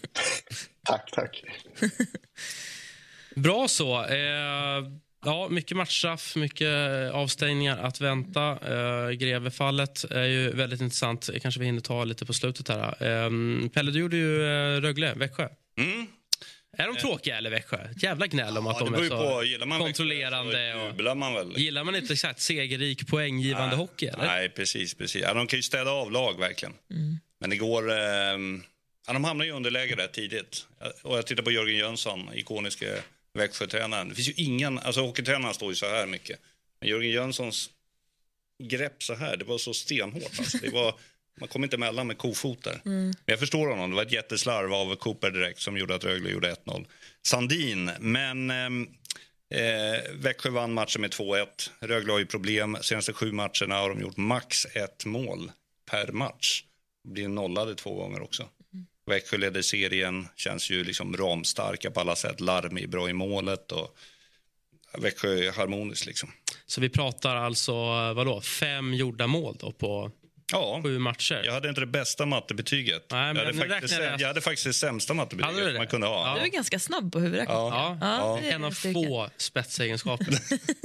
S9: tack, tack.
S3: Bra så. Eh, Ja, mycket matchstraff, mycket avstängningar att vänta. Uh, Grevefallet är ju väldigt intressant. kanske vi hinner ta lite på slutet här. Um, Pelle, du gjorde ju uh, Rögle, Växjö.
S5: Mm.
S3: Är de tråkiga eller Växjö? Jävla gnäll om att ja, de är så på, man kontrollerande.
S5: Växjö, och, man väl.
S3: Gillar man inte exakt segerrik poänggivande nej, hockey? Eller?
S5: Nej, precis. precis. Ja, de kan ju städa av lag verkligen. Mm. Men det går... Eh, ja, de hamnar i underläge rätt tidigt. Och jag tittar på Jörgen Jönsson, ikoniske Växjötränaren. Det finns ju ingen, alltså hockeytränaren står ju så här mycket. Men Jörgen Jönssons grepp så här, det var så stenhårt. Alltså. Det var, man kom inte emellan med kofotar.
S4: Mm.
S5: Jag förstår honom. Det var ett jätteslarv av Cooper direkt som gjorde att Rögle gjorde 1-0. Sandin, men ehm, eh, Växjö vann matchen med 2-1. Rögle har ju problem. Senaste sju matcherna har de gjort max ett mål per match. Blir nollade två gånger också. Växjö leder serien, känns ju liksom ramstarka på alla sätt. Larmig, bra i målet och Växjö är harmoniskt liksom.
S3: Så vi pratar alltså eh, vadå, fem gjorda mål då på
S5: Ja.
S3: sju matcher?
S5: Jag hade inte det bästa mattebetyget.
S3: Nej, men
S5: jag, hade faktiskt,
S3: jag-
S5: jag hade faktiskt det sämsta mattebetyget
S3: det?
S5: man kunde ha.
S3: Ja.
S4: Du är ganska snabb på huvudräkning.
S5: Ja.
S3: Ja,
S4: är
S3: en av få spetsegenskaper.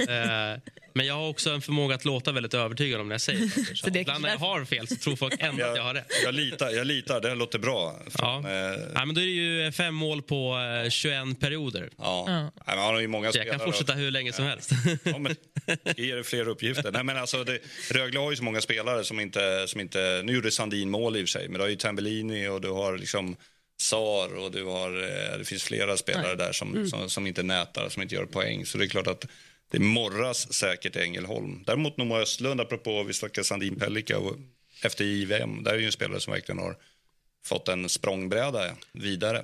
S3: eh, men jag har också en förmåga att låta väldigt övertygad om när jag säger saker. Så
S4: det
S3: Ibland när jag har fel så tror folk ändå att jag har rätt.
S5: Jag litar, jag litar, det låter bra.
S3: Ja.
S5: Från, eh,
S3: Nej, men då är det ju fem mål på eh, 21 perioder.
S5: ja.
S4: Ja.
S5: Nej, men han har ju många
S3: Så jag kan fortsätta hur länge som helst.
S5: Ja, men, det ger fler uppgifter. Nej, men alltså, det, Rögle har ju så många spelare som inte, som inte... Nu gjorde Sandin mål i och för sig, men du har ju Tambellini och du har liksom Sar och du har... eh, Det finns flera spelare där som, som, som inte nätar, som inte gör poäng. Så det är klart att det morras säkert i Ängelholm. Däremot Noah Östlund, apropå vi snackar Sandin Pellikka och efter IVM, där är ju en spelare som verkligen har fått en språngbräda vidare.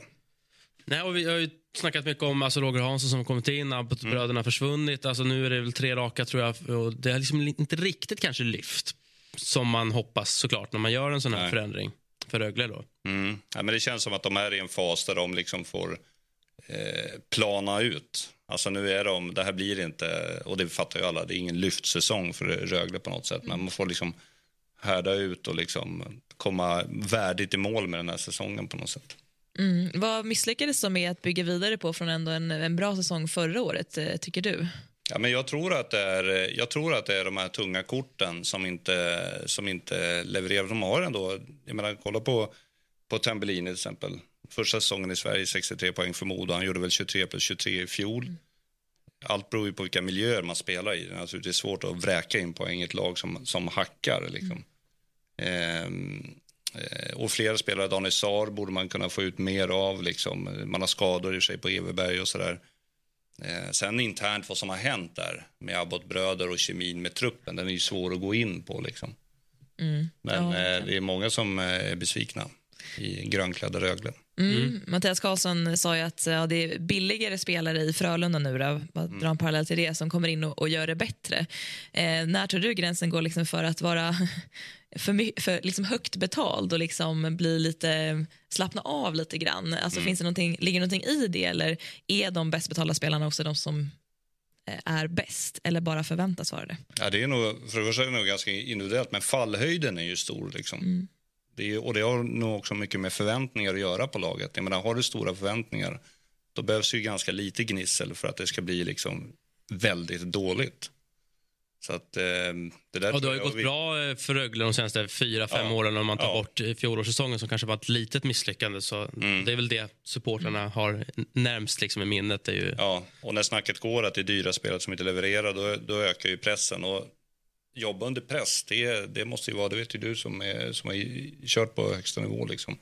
S3: Nej, och vi har ju snackat mycket om alltså Roger Hansson som har kommit in, Abbott-bröderna har försvunnit. Alltså nu är det väl tre raka tror jag. Och det har liksom inte riktigt kanske lyft som man hoppas såklart när man gör en sån här
S5: Nej.
S3: förändring för Rögle då.
S5: Mm. Ja, men det känns som att de är i en fas där de liksom får eh, plana ut. Alltså nu är de, det här blir inte, och det fattar ju alla, det är ingen lyftsäsong för Rögle på något sätt. Men man får liksom härda ut och liksom komma värdigt i mål med den här säsongen på något sätt.
S4: Mm. Vad misslyckades de med att bygga vidare på från ändå en, en bra säsong förra året, eh, tycker du?
S5: Ja, men jag, tror att det är, jag tror att det är de här tunga korten som inte, som inte levererar. De har ändå, jag menar, kolla på, på Tambellini till exempel. Första säsongen i Sverige 63 poäng för Modo. Han gjorde väl 23 plus 23 i fjol. Allt beror ju på vilka miljöer man spelar i. Det är svårt att vräka in poäng i ett lag som, som hackar. Liksom. Ehm, eh, och flera spelare, Daniel Saar borde man kunna få ut mer av. Liksom. Man har skador i sig på Everberg och sådär. Eh, sen internt vad som har hänt där med Abbott bröder och kemin med truppen, den är ju svår att gå in på liksom.
S4: Mm.
S5: Men
S4: Ja,
S5: eh, det är många som eh, är besvikna i grönklädda Rögle.
S4: Mm. Mattias Karlsson sa ju att ja, det är billigare spelare i Frölunda nu, då, bara dra en parallell till det, som kommer in och, och gör det bättre. Eh, när tror du gränsen går liksom för att vara för, för liksom högt betald och liksom bli lite, slappna av lite grann? Alltså, finns det någonting, ligger någonting i det eller är de bäst betalda spelarna också de som eh, är bäst eller bara förväntas vara det?
S5: Ja, det är nog, för det första är det nog ganska individuellt, men fallhöjden är ju stor. Liksom. Det är, och det har nog också mycket med förväntningar att göra på laget. Jag menar, har du stora förväntningar, då behövs ju ganska lite gnissel för att det ska bli liksom väldigt dåligt. Så att eh, det där
S3: Och det har ju gått
S5: vi-
S3: bra eh, för Rögle de senaste fyra, fem
S5: Ja.
S3: åren om man tar
S5: Ja.
S3: bort eh, fjolårssäsongen som kanske var ett litet misslyckande. Så
S5: Mm.
S3: Det är väl det supportrarna har närmst liksom i minnet. Det är ju,
S5: Ja, och när snacket går att det är dyra spelare som inte levererar, då, då ökar ju pressen. Och jobba under press, det, det måste ju vara, det vet ju du som, är, som har kört på högsta nivå. Liksom.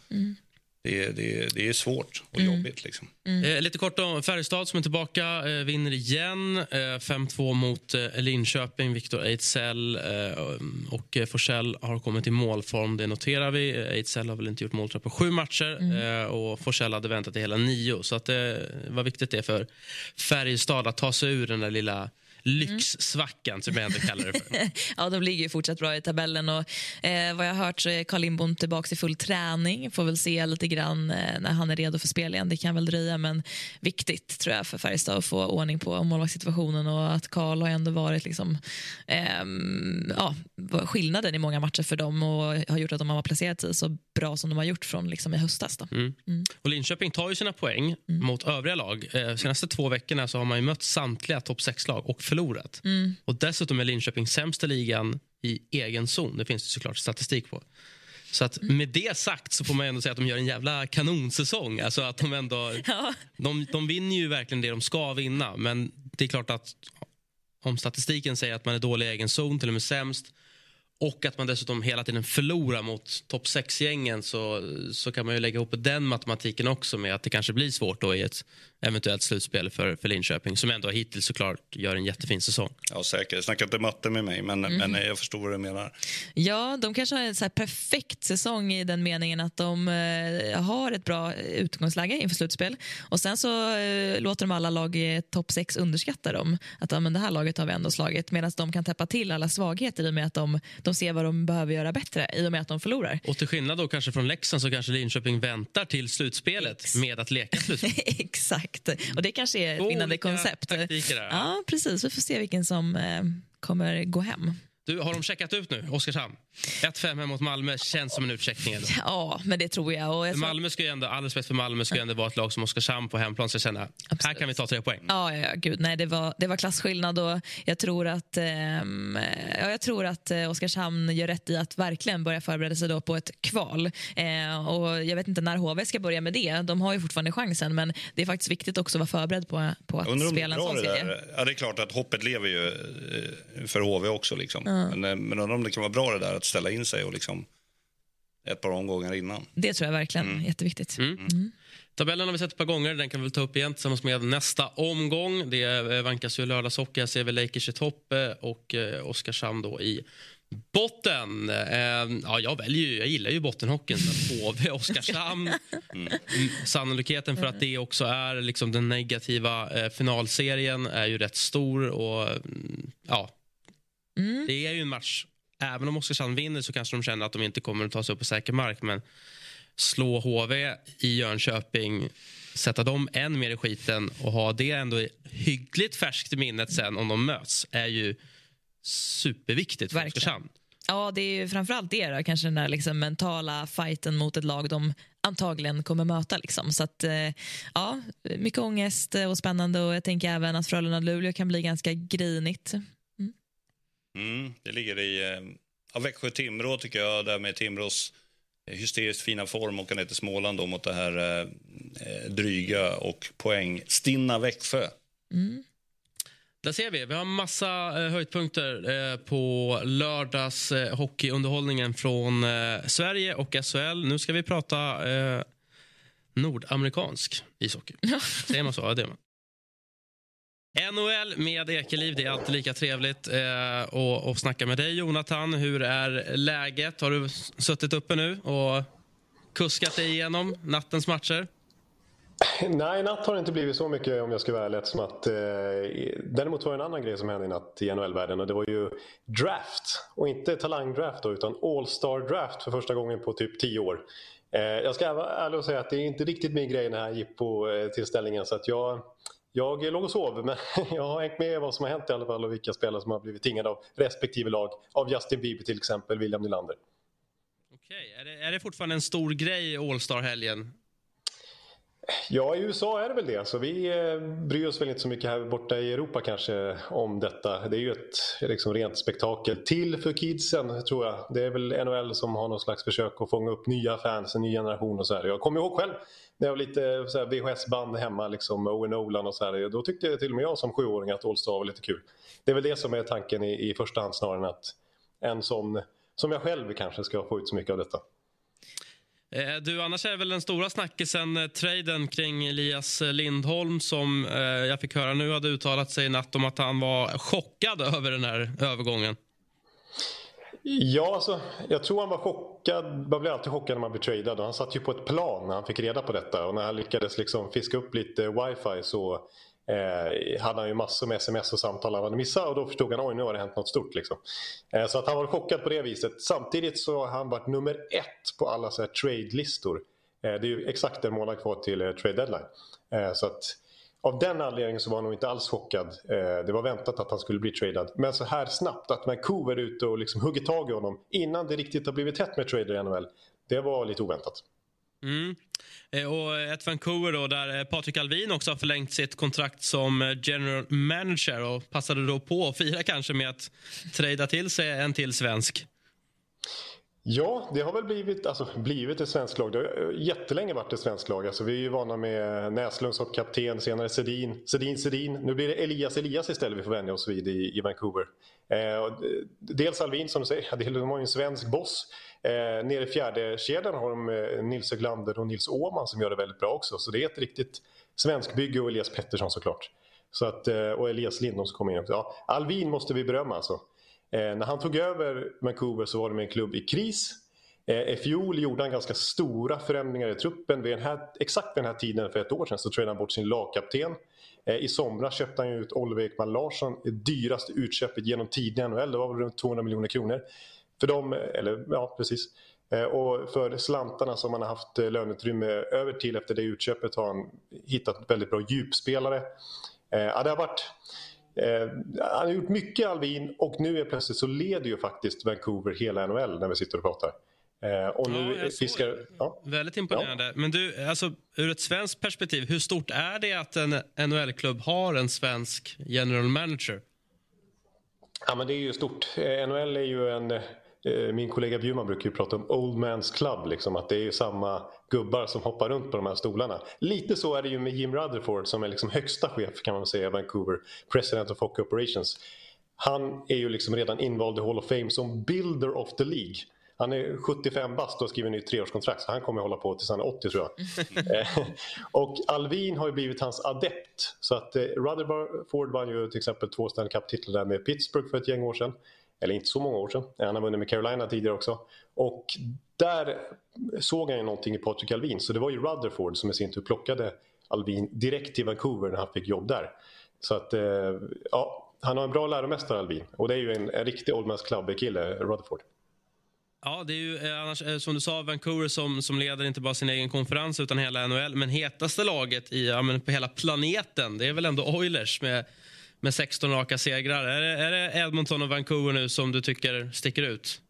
S5: Det, det, det är svårt och jobbigt. Liksom.
S3: Eh, lite kort om Färjestad som är tillbaka. Eh, vinner igen. Eh, 5-2 mot eh, Linköping. Viktor Ejdsell och eh, Forsell har kommit i målform. Det noterar vi. Ejdsell har väl inte gjort mål på sju matcher eh, och Forsell hade väntat i hela nio. Så att, eh, vad viktigt det är för Färjestad att ta sig ur den där lilla lyxsvackan som jag ändå kallar det för.
S4: Ja, de ligger ju fortsatt bra i tabellen. Och, eh, vad jag har hört så är Carl Lindbom tillbaka i full träning. Får väl se lite grann eh, när han är redo för spel igen. Det kan väl dröja, men viktigt tror jag för Färjestad att få ordning på målvaktssituationen och att Carl har ändå varit liksom, ehm, ja, skillnaden i många matcher för dem och har gjort att de har placerat sig så bra som de har gjort från liksom, i höstas. Då.
S3: Och Linköping tar ju sina poäng mot övriga lag. Eh, senaste två veckorna så har man mött samtliga topp 6-lag och förlorat. Och Dessutom är Linköping sämst i ligan i egen zon. Det finns det såklart statistik på. Så att med det sagt så får man ändå säga att de gör en jävla kanonsäsong. Alltså att de, ändå,
S4: Ja.
S3: de, de vinner ju verkligen det de ska vinna. Men det är klart att om statistiken säger att man är dålig i egen zon, till och med sämst och att man dessutom hela tiden förlorar mot topp 6-gängen så, så kan man ju lägga ihop den matematiken också med att det kanske blir svårt då i ett, eventuellt slutspel för, för Linköping som ändå hittills såklart gör en jättefin säsong.
S5: Ja, säkert. Snacka inte matte med mig, men,
S4: Mm.
S5: men jag förstår vad du menar.
S4: Ja, de kanske har en så här perfekt säsong i den meningen att de eh, har ett bra utgångsläge inför slutspel. Och Sen så eh, låter de alla lag i topp 6 underskatta dem. Att ja, men det här laget har vi ändå slagit. Medan de kan täppa till alla svagheter i och med att de, de ser vad de behöver göra bättre i och med att de förlorar.
S3: Och till skillnad då kanske från Leksand så kanske Linköping väntar till slutspelet med att leka slutspel.
S4: Exakt. Och det kanske är ett vinnande koncept. Ja, precis. Vi får se vilken som eh, kommer gå hem.
S3: Du, har de checkat ut nu, Oskarshamn? 1-5 hemma mot Malmö känns som en utcheckning. Ändå.
S4: Ja, men det tror jag. Och jag.
S3: Malmö ska ju ändå, all respekt för Malmö, ska ju ändå vara ett lag som Oskarshamn på hemplan ska känna, här kan vi ta tre poäng.
S4: Ja, ja, ja, gud, nej, det var, det var klasskillnad och jag tror att, ehm, ja, jag tror att eh, Oskarshamn gör rätt i att verkligen börja förbereda sig då på ett kval. Eh, och jag vet inte när HV ska börja med det. De har ju fortfarande chansen, men det är faktiskt viktigt också att vara förberedd på, på att spela en sån
S5: det
S4: serie.
S5: Ja, det är klart att hoppet lever ju eh, för HV också. Liksom. Men, eh, men undrar om det kan vara bra det där att ställa in sig och liksom ett par omgångar innan.
S4: Det tror jag verkligen
S5: Mm.
S4: jätteviktigt.
S3: Tabellen har vi sett ett par gånger. Den kan vi väl ta upp igen tillsammans med nästa omgång. Det eh, vankas ju lördagshockey. Jag ser väl Lakers i topp eh, och Oskarshamn då i botten. Ja, jag, väljer ju, jag gillar ju bottenhockeyn. HV, Oskarshamn. Mm. Sannolikheten för att det också är liksom den negativa finalserien är ju rätt stor. Och, mm, Det är ju en match. Även om Oskarshamn vinner så kanske de känner att de inte kommer att ta sig upp på säker mark. Men slå HV i Jönköping, sätta dem än mer i skiten och ha det ändå hyggligt färskt i minnet sen om de möts är ju superviktigt för. Oskarshamn.
S4: Ja, det är ju framförallt det då, kanske den där liksom mentala fighten mot ett lag de antagligen kommer möta. Liksom. Så att, eh, ja, mycket ångest och spännande och jag tänker även att Frölunda-Luleå kan bli ganska grinigt.
S5: Mm, det ligger i eh, ja, Växjö-Timrå tycker jag, där med Timrås eh, hysteriskt fina form och ner till Småland då, mot det här eh, eh, dryga och poängstinna Växjö.
S3: Där ser vi. Vi har massa eh, höjdpunkter eh, på lördags eh, hockeyunderhållningen från eh, Sverige och SHL. Nu ska vi prata eh, nordamerikansk ishockey. Säger man så? Ja, det är man. NHL med Ekeliv, det är alltid lika trevligt eh, och, och snacka med dig Jonathan. Hur är läget? Har du suttit uppe nu och kuskat dig igenom nattens matcher?
S10: Nej, i natt har det inte blivit så mycket om jag ska vara ärlig. Som att, eh, däremot var det en annan grej som hände i natt i NHL-världen och det var ju draft. Och inte talangdraft då, utan All-Star draft för första gången på typ tio år. Eh, jag ska vara ärlig och säga att det är inte riktigt min grej den här jippo-tillställningen eh, så att jag jag låg och sov, men jag har hängt med vad som har hänt i alla fall och vilka spelare som har blivit tingade av respektive lag. Av Justin Bieber till exempel, William Nylander.
S3: Okej, är, det, är det fortfarande en stor grej All-Star-helgen?
S10: Ja, i USA är det väl det. Så vi eh, bryr oss väl inte så mycket här borta i Europa kanske om detta. Det är ju ett liksom, rent spektakel. Till för kidsen, tror jag. Det är väl NHL som har någon slags försök att fånga upp nya fans, en ny generation och så här. Jag kommer ihåg själv när jag var lite VHS-band hemma, liksom Owen Oland och så här. Då tyckte till och med jag som sjuåring att All Star var lite kul. Det är väl det som är tanken i, i första hand snarare än att en sån som jag själv kanske ska få ut så mycket av detta.
S3: Eh, du, annars är väl den stora snackisen eh, traden kring Elias eh, Lindholm som eh, jag fick höra nu hade uttalat sig i natt om att han var chockad över den här övergången.
S10: Ja, alltså, jag tror han var chockad. Man blir alltid chockad när man blir tradad. Han satt ju på ett plan när han fick reda på detta. Och när han lyckades liksom fiska upp lite wifi så eh, hade han ju massor med sms och samtal han hade missat. Och då förstod han oj nu har det hänt något stort. Liksom. Eh, så att han var chockad på det viset. Samtidigt så har han varit nummer ett på alla så trade-listor. Eh, det är ju exakt en månad kvar till eh, trade deadline. Eh, så att av den anledningen så var han nog inte alls chockad. Eh, det var väntat att han skulle bli tradad. Men så här snabbt, att Vancouver är ute och liksom hugger tag i honom innan det riktigt har blivit hett med trader i NHL. Det var lite oväntat.
S3: Mm. Eh, och ett Vancouver då, där eh, Patrik Alvin också har förlängt sitt kontrakt som eh, general manager och passade då på att fira kanske med att trada till sig en till svensk.
S10: Ja, det har väl blivit, alltså, blivit ett svenskt lag. Det har jättelänge varit ett svenskt lag. Alltså, vi är ju vana med Näslund som kapten, senare Sedin, Sedin, Sedin. Nu blir det Elias Elias istället vi får vänja oss vid i, i Vancouver. Eh, dels Alvin som du säger, de har ju en svensk boss. Eh, nere i fjärde kedjan har de eh, Nils Höglander och Nils Åman som gör det väldigt bra också. Så det är ett riktigt Svenskbygge och Elias Pettersson såklart. Så att, eh, och Elias Lindholm som kommer in också. Ja, Alvin måste vi berömma alltså. Eh, när han tog över Vancouver så var det med en klubb i kris. Eh, I fjol gjorde han ganska stora förändringar i truppen. Vid den här, exakt den här tiden för ett år sedan så trade han bort sin lagkapten. Eh, I somras köpte han ut Oliver Ekman Larsson, det dyraste utköpet genom tiden i NHL. Det var runt 200 miljoner kronor. För dem, eller ja precis. Eh, och för slantarna som han har haft eh, löneutrymme över till efter det utköpet har han hittat väldigt bra djupspelare. Eh, ja, det har varit han har gjort mycket Alvin och nu är plötsligt så leder ju faktiskt Vancouver hela NHL när vi sitter och pratar. Och nu
S3: Ja,
S10: fiskar... Ja.
S3: Väldigt imponerande. Men du, alltså, ur ett svenskt perspektiv, hur stort är det att en NHL-klubb har en svensk general manager?
S10: Ja, men det är ju stort. NHL är ju en... eh, Min kollega Bjurman brukar ju prata om Old Man's Club, liksom, att det är samma gubbar som hoppar runt på de här stolarna. Lite så är det ju med Jim Rutherford som är liksom högsta chef kan man säga i Vancouver, President of Hockey Operations. Han är ju liksom redan invald i Hall of Fame som Builder of the League. Han är 75 bast och har skrivit nytt treårskontrakt så han kommer hålla på tills han är 80 tror jag. Eh, och Alvin har ju blivit hans adept. Så att eh, Rutherford vann ju till exempel två Stanley Cup-titlar där med Pittsburgh för ett gäng år sedan. Eller inte så många år sedan. Han har vunnit med Carolina tidigare också. Och där såg han ju någonting i Patrick Alvin. Så det var ju Rutherford som i sin tur plockade Alvin direkt till Vancouver när han fick jobb där. Så att, eh, ja, han har en bra läromästare Alvin. Och det är ju en, en riktig Old Man's Club-kille, Rutherford.
S3: Ja, det är ju eh, annars, eh, som du sa, Vancouver som, som leder inte bara sin egen konferens utan hela NHL. Men hetaste laget i, ja, men på hela planeten, det är väl ändå Oilers med, med 16 raka segrar. Är det, är det Edmonton och Vancouver nu som du tycker sticker ut?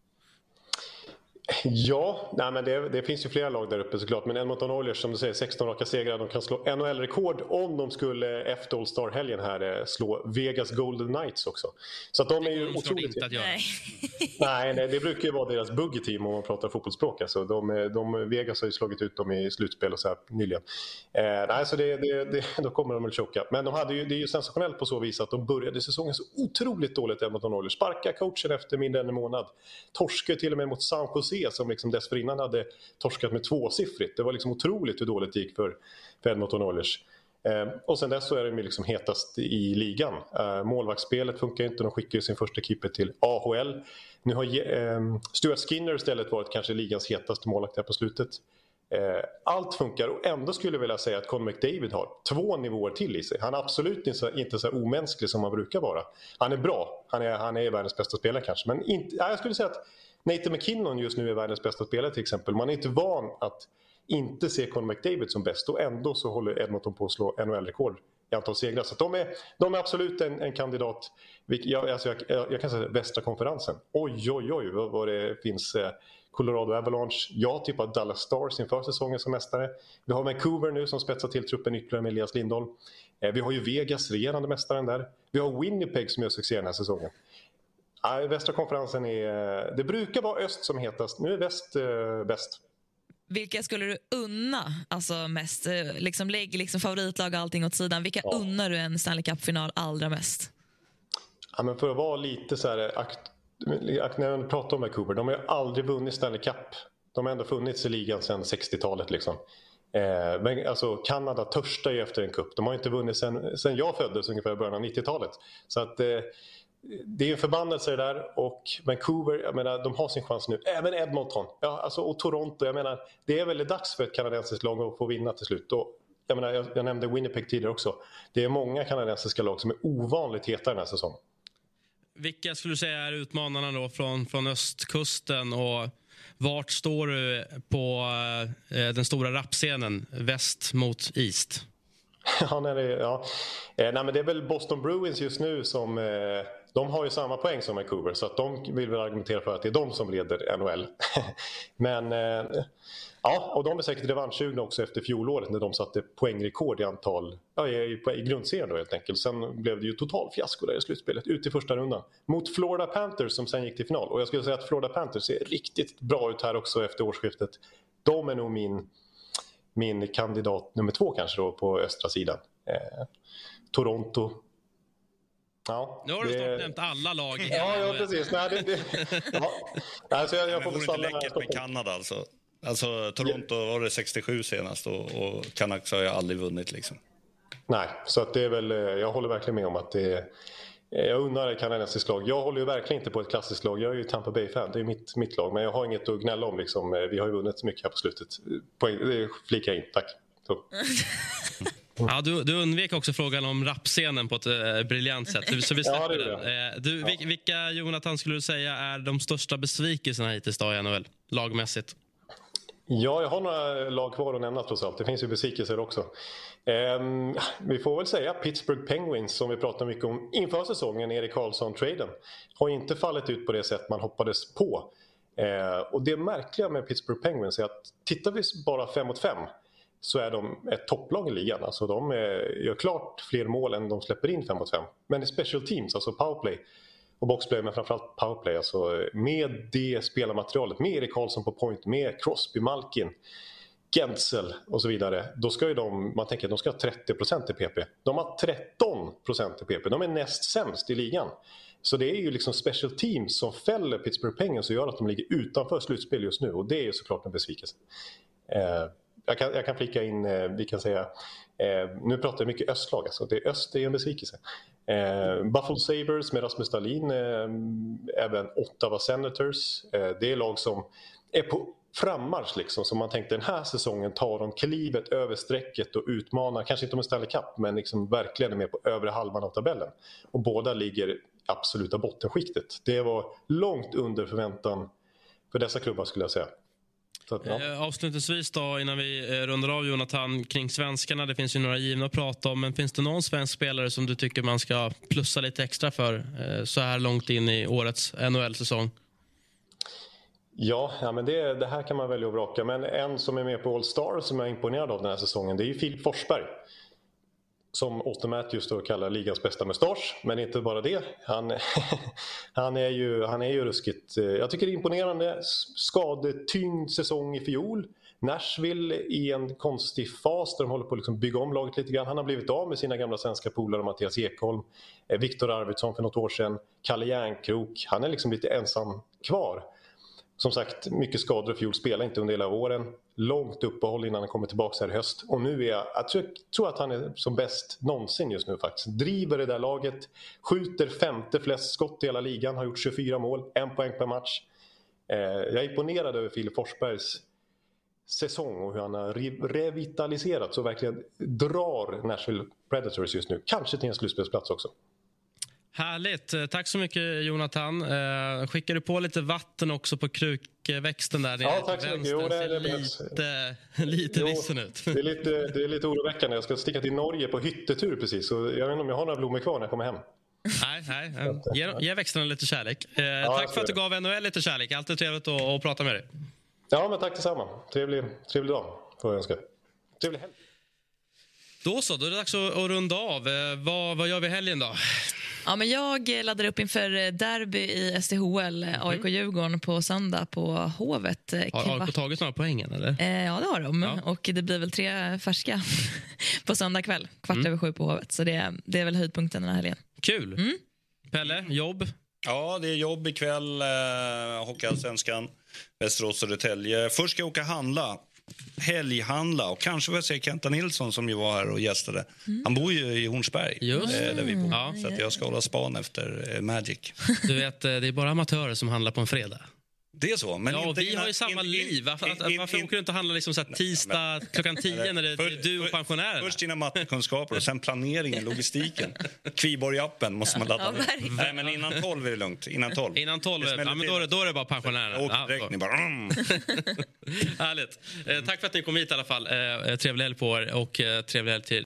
S10: Ja, nej men det, det, finns ju flera lag där uppe såklart. Men Edmonton Oilers som du säger, 16 raka segrar. De kan slå NHL-rekord om de skulle efter All Star-helgen här eh, slå Vegas Golden Knights också. Så att de är ju
S3: de
S10: otroligt...
S3: inte att göra.
S4: Nej.
S10: Nej, det brukar ju vara deras buggy team om man pratar fotbollsspråk. Alltså, de, de, Vegas har ju slagit ut dem i slutspel och så här nyligen. Eh, nej, så det, det, det, då kommer de väl choka. Men de hade ju, det är ju sensationellt på så vis att de började säsongen så otroligt dåligt Edmonton Oilers. Sparka coachen efter mindre än en månad. Torskade till och med mot San Jose som liksom dessförinnan hade torskat med tvåsiffrigt. Det var liksom otroligt hur dåligt det gick för, för Edmonton Oilers. Eh, och sen dess så är de liksom hetast i ligan. Eh, målvaktsspelet funkar inte, de skickar ju sin första keeper till AHL. Nu har eh, Stuart Skinner istället varit kanske ligans hetaste målvakt här på slutet. Eh, allt funkar och ändå skulle jag vilja säga att Conor McDavid har två nivåer till i sig. Han är absolut inte så, inte så omänsklig som han brukar vara. Han är bra, han är, han är världens bästa spelare kanske, men inte, jag skulle säga att Nathan McKinnon just nu är världens bästa spelare till exempel. Man är inte van att inte se Conor McDavid som bäst och ändå så håller Edmonton på att slå NHL-rekord i antal segrar. Så de är, de är absolut en, en kandidat. Jag, alltså jag, jag, kan säga västra konferensen. Oj, oj, oj vad, vad det finns. Eh, Colorado Avalanche. Jag tippar Dallas Stars inför säsongen som mästare. Vi har Vancouver nu som spetsar till truppen ytterligare med Elias Lindholm. Eh, vi har ju Vegas, regerande mästaren där. Vi har Winnipeg som gör succé den här säsongen. Ja, västra konferensen är... Det brukar vara öst som hetast. Nu är väst eh, bäst.
S4: Vilka skulle du unna alltså mest? Eh, Liksom, lägg liksom favoritlag och allting åt sidan. Vilka
S10: Ja.
S4: unnar du en Stanley Cup-final allra mest?
S10: Ja, men för att vara lite så här... Akt, akt, när jag pratar om Vancouver, de har ju aldrig vunnit Stanley Cup. De har ändå funnits i ligan sedan 60-talet. Liksom. Eh, men alltså, Kanada törstar ju efter en cup. De har inte vunnit sedan, sedan jag föddes, ungefär i början av 90-talet. Så att... Eh, det är en förbannelse det där och Vancouver, jag menar, de har sin chans nu. Även Edmonton ja, alltså, och Toronto. Jag menar, det är väl dags för ett kanadensiskt lag att få vinna till slut. Och, jag, menar, jag, jag nämnde Winnipeg tidigare också. Det är många kanadensiska lag som är ovanligt heta den här säsongen.
S3: Vilka skulle du säga är utmanarna då från, från östkusten och vart står du på eh, den stora rapscenen, väst mot east?
S10: Ja, nej, ja. Eh, nej, men det är väl Boston Bruins just nu som... Eh, de har ju samma poäng som Vancouver så att de vill väl argumentera för att det är de som leder NHL. men eh, ja, och de är säkert revanschsugna också efter fjolåret när de satte poängrekord i antal ja, i, i, i grundserien då helt enkelt. Sen blev det ju total fiasko där i slutspelet, ut i första rundan. Mot Florida Panthers som sen gick till final. Och jag skulle säga att Florida Panthers ser riktigt bra ut här också efter årsskiftet. De är nog min min kandidat nummer två kanske då på östra sidan. Eh, Toronto. Ja,
S3: Nu har du
S10: det-
S3: snart nämnt alla lag i
S10: Ja, ja precis. Nej, det, det, ja. Alltså, jag, jag
S5: Men
S10: får
S5: vore
S10: väl
S5: inte läckert med Kanada alltså? Alltså Toronto var det 67 senast och, och Canucks har ju aldrig vunnit liksom.
S10: Nej, så att det är väl, eh, jag håller verkligen med om att det är jag unnar ett kanadensiskt lag. Jag håller ju verkligen inte på ett klassiskt lag. Jag är ju Tampa Bay-fan. Det är mitt, mitt lag. Men jag har inget att gnälla om. Liksom. Vi har ju vunnit så mycket här på slutet. Poäng, det flikar in. Tack.
S3: Ja, du, du undvek också frågan om rapscenen på ett eh, briljant sätt. Så, vi släpper ja, den. Eh, du, ja. Vilka, Jonathan, skulle du säga är de största besvikelserna hittills då i NHL, lagmässigt?
S10: Ja, jag har några lag kvar att nämna trots allt. Det finns ju besvikelser också. Um, vi får väl säga Pittsburgh Penguins som vi pratade mycket om inför säsongen, Erik Karlsson-traden. Har inte fallit ut på det sätt man hoppades på. Uh, och det märkliga med Pittsburgh Penguins är att tittar vi bara 5 mot 5 så är de ett topplag i ligan. Alltså de är, gör klart fler mål än de släpper in 5 mot 5. Men i special teams, alltså powerplay och boxplay, men framförallt powerplay, alltså med det spelarmaterialet, med Erik Karlsson på point, med Crosby, Malkin, Gentzel och så vidare. Då ska ju de, man tänker att de ska ha 30% i PP. De har 13% i PP. De är näst sämst i ligan. Så det är ju liksom special teams som fäller Pittsburgh Penguins och gör att de ligger utanför slutspel just nu och det är ju såklart en besvikelse. Eh, jag kan, jag kan flika in, eh, vi kan säga, eh, nu pratar jag mycket östlag, alltså. det, öst är en besvikelse. Eh, Buffalo Sabres med Rasmus Dahlin, eh, även Ottawa Senators. Eh, det är lag som är på frammarsch liksom. Så man tänkte den här säsongen tar de klivet över strecket och utmanar, kanske inte om en Stanley Cup, men liksom verkligen är med på övre halvan av tabellen. Och båda ligger i absoluta bottenskiktet. Det var långt under förväntan för dessa klubbar skulle jag säga.
S3: Eh, avslutningsvis då, innan vi eh, rundar av Jonathan, kring svenskarna. Det finns ju några givna att prata om, men finns det någon svensk spelare som du tycker man ska plussa lite extra för eh, så här långt in i årets NHL-säsong?
S10: Ja, ja men det, det, här kan man välja att vraka. Men en som är med på All Star som jag är imponerad av den här säsongen, det är ju Filip Forsberg. Som Otto Matthews då kallar ligans bästa mustasch. Men inte bara det. Han, han, är ju, han är ju ruskigt... Eh, jag tycker det är imponerande. Skadetyngd säsong i fjol. Nashville i en konstig fas där de håller på att liksom bygga om laget lite grann. Han har blivit av med sina gamla svenska polare Mattias Ekholm, eh, Viktor Arvidsson för något år sedan, Kalle Järnkrok. Han är liksom lite ensam kvar. Som sagt, mycket skador i fjol, spelade inte under hela våren. Långt uppehåll innan han kommer tillbaka här i höst. Och nu är jag, jag tror, tror, att han är som bäst någonsin just nu faktiskt. Driver det där laget, skjuter femte flest skott i hela ligan, har gjort 24 mål, en poäng per match. Eh, jag är imponerad över Filip Forsbergs säsong och hur han har revitaliserats och verkligen drar Nashville Predators just nu. Kanske till en slutspelsplats också.
S3: Härligt. Eh, tack så mycket, Jonathan. Eh, skickar du på lite vatten också på krukväxten där
S10: nere ja, tack så mycket. Jo, det, det
S3: lite, lite jo, vissen ut.
S10: Det är, lite, det är lite oroväckande. Jag ska sticka till Norge på hyttetur precis. Så jag vet inte om jag har några blommor kvar när jag kommer hem.
S3: Nej, nej. Ge, ge växterna lite kärlek. Eh, ja, tack för att du gav NHL lite kärlek. Alltid trevligt att, att prata med dig.
S10: Ja, men tack detsamma. Trevlig, trevlig dag får jag önska. Trevlig helg.
S3: Då så, då är det dags att, att runda av. Eh, vad, vad gör vi helgen då?
S4: Ja, men jag laddar upp inför derby i SDHL, mm. AIK-Djurgården på söndag på Hovet.
S3: Eh, har AIK tagit några poängen? Eller?
S4: Eh, ja, det har de. Ja. Och det blir väl tre färska på söndag kväll, kvart mm. över sju på Hovet. Så det, det är väl höjdpunkten den här helgen.
S3: Kul. Mm. Pelle, jobb?
S5: Ja, det är jobb ikväll. Eh, Hockeyallsvenskan, Västerås Södertälje. Först ska jag åka handla helghandla och kanske får jag se Kenta Nilsson som ju var här och gästade. Mm. Han bor ju i Hornsberg
S3: Just.
S5: Eh, där vi bor. Ja. Så jag ska hålla span efter eh, Magic.
S3: Du vet, eh, det är bara amatörer som handlar på en fredag.
S5: Det är så. Men
S3: ja, inte, vi har ju samma in, liv. Varför, in, in, varför åker du inte och handlar liksom så tisdag klockan tio när det är du och pensionärerna?
S5: Först dina mattekunskaper och sen planeringen, logistiken. Kviborg-appen måste man ladda ner. Ja, Nej, men innan tolv är det lugnt. Innan tolv.
S3: Innan tolv, ja, men då, är det, då är det bara pensionärerna.
S5: Åkdräkt, bara... Mm.
S3: Härligt. Eh, tack för att ni kom hit i alla fall. Eh, trevlig helg på er och eh, trevlig helg till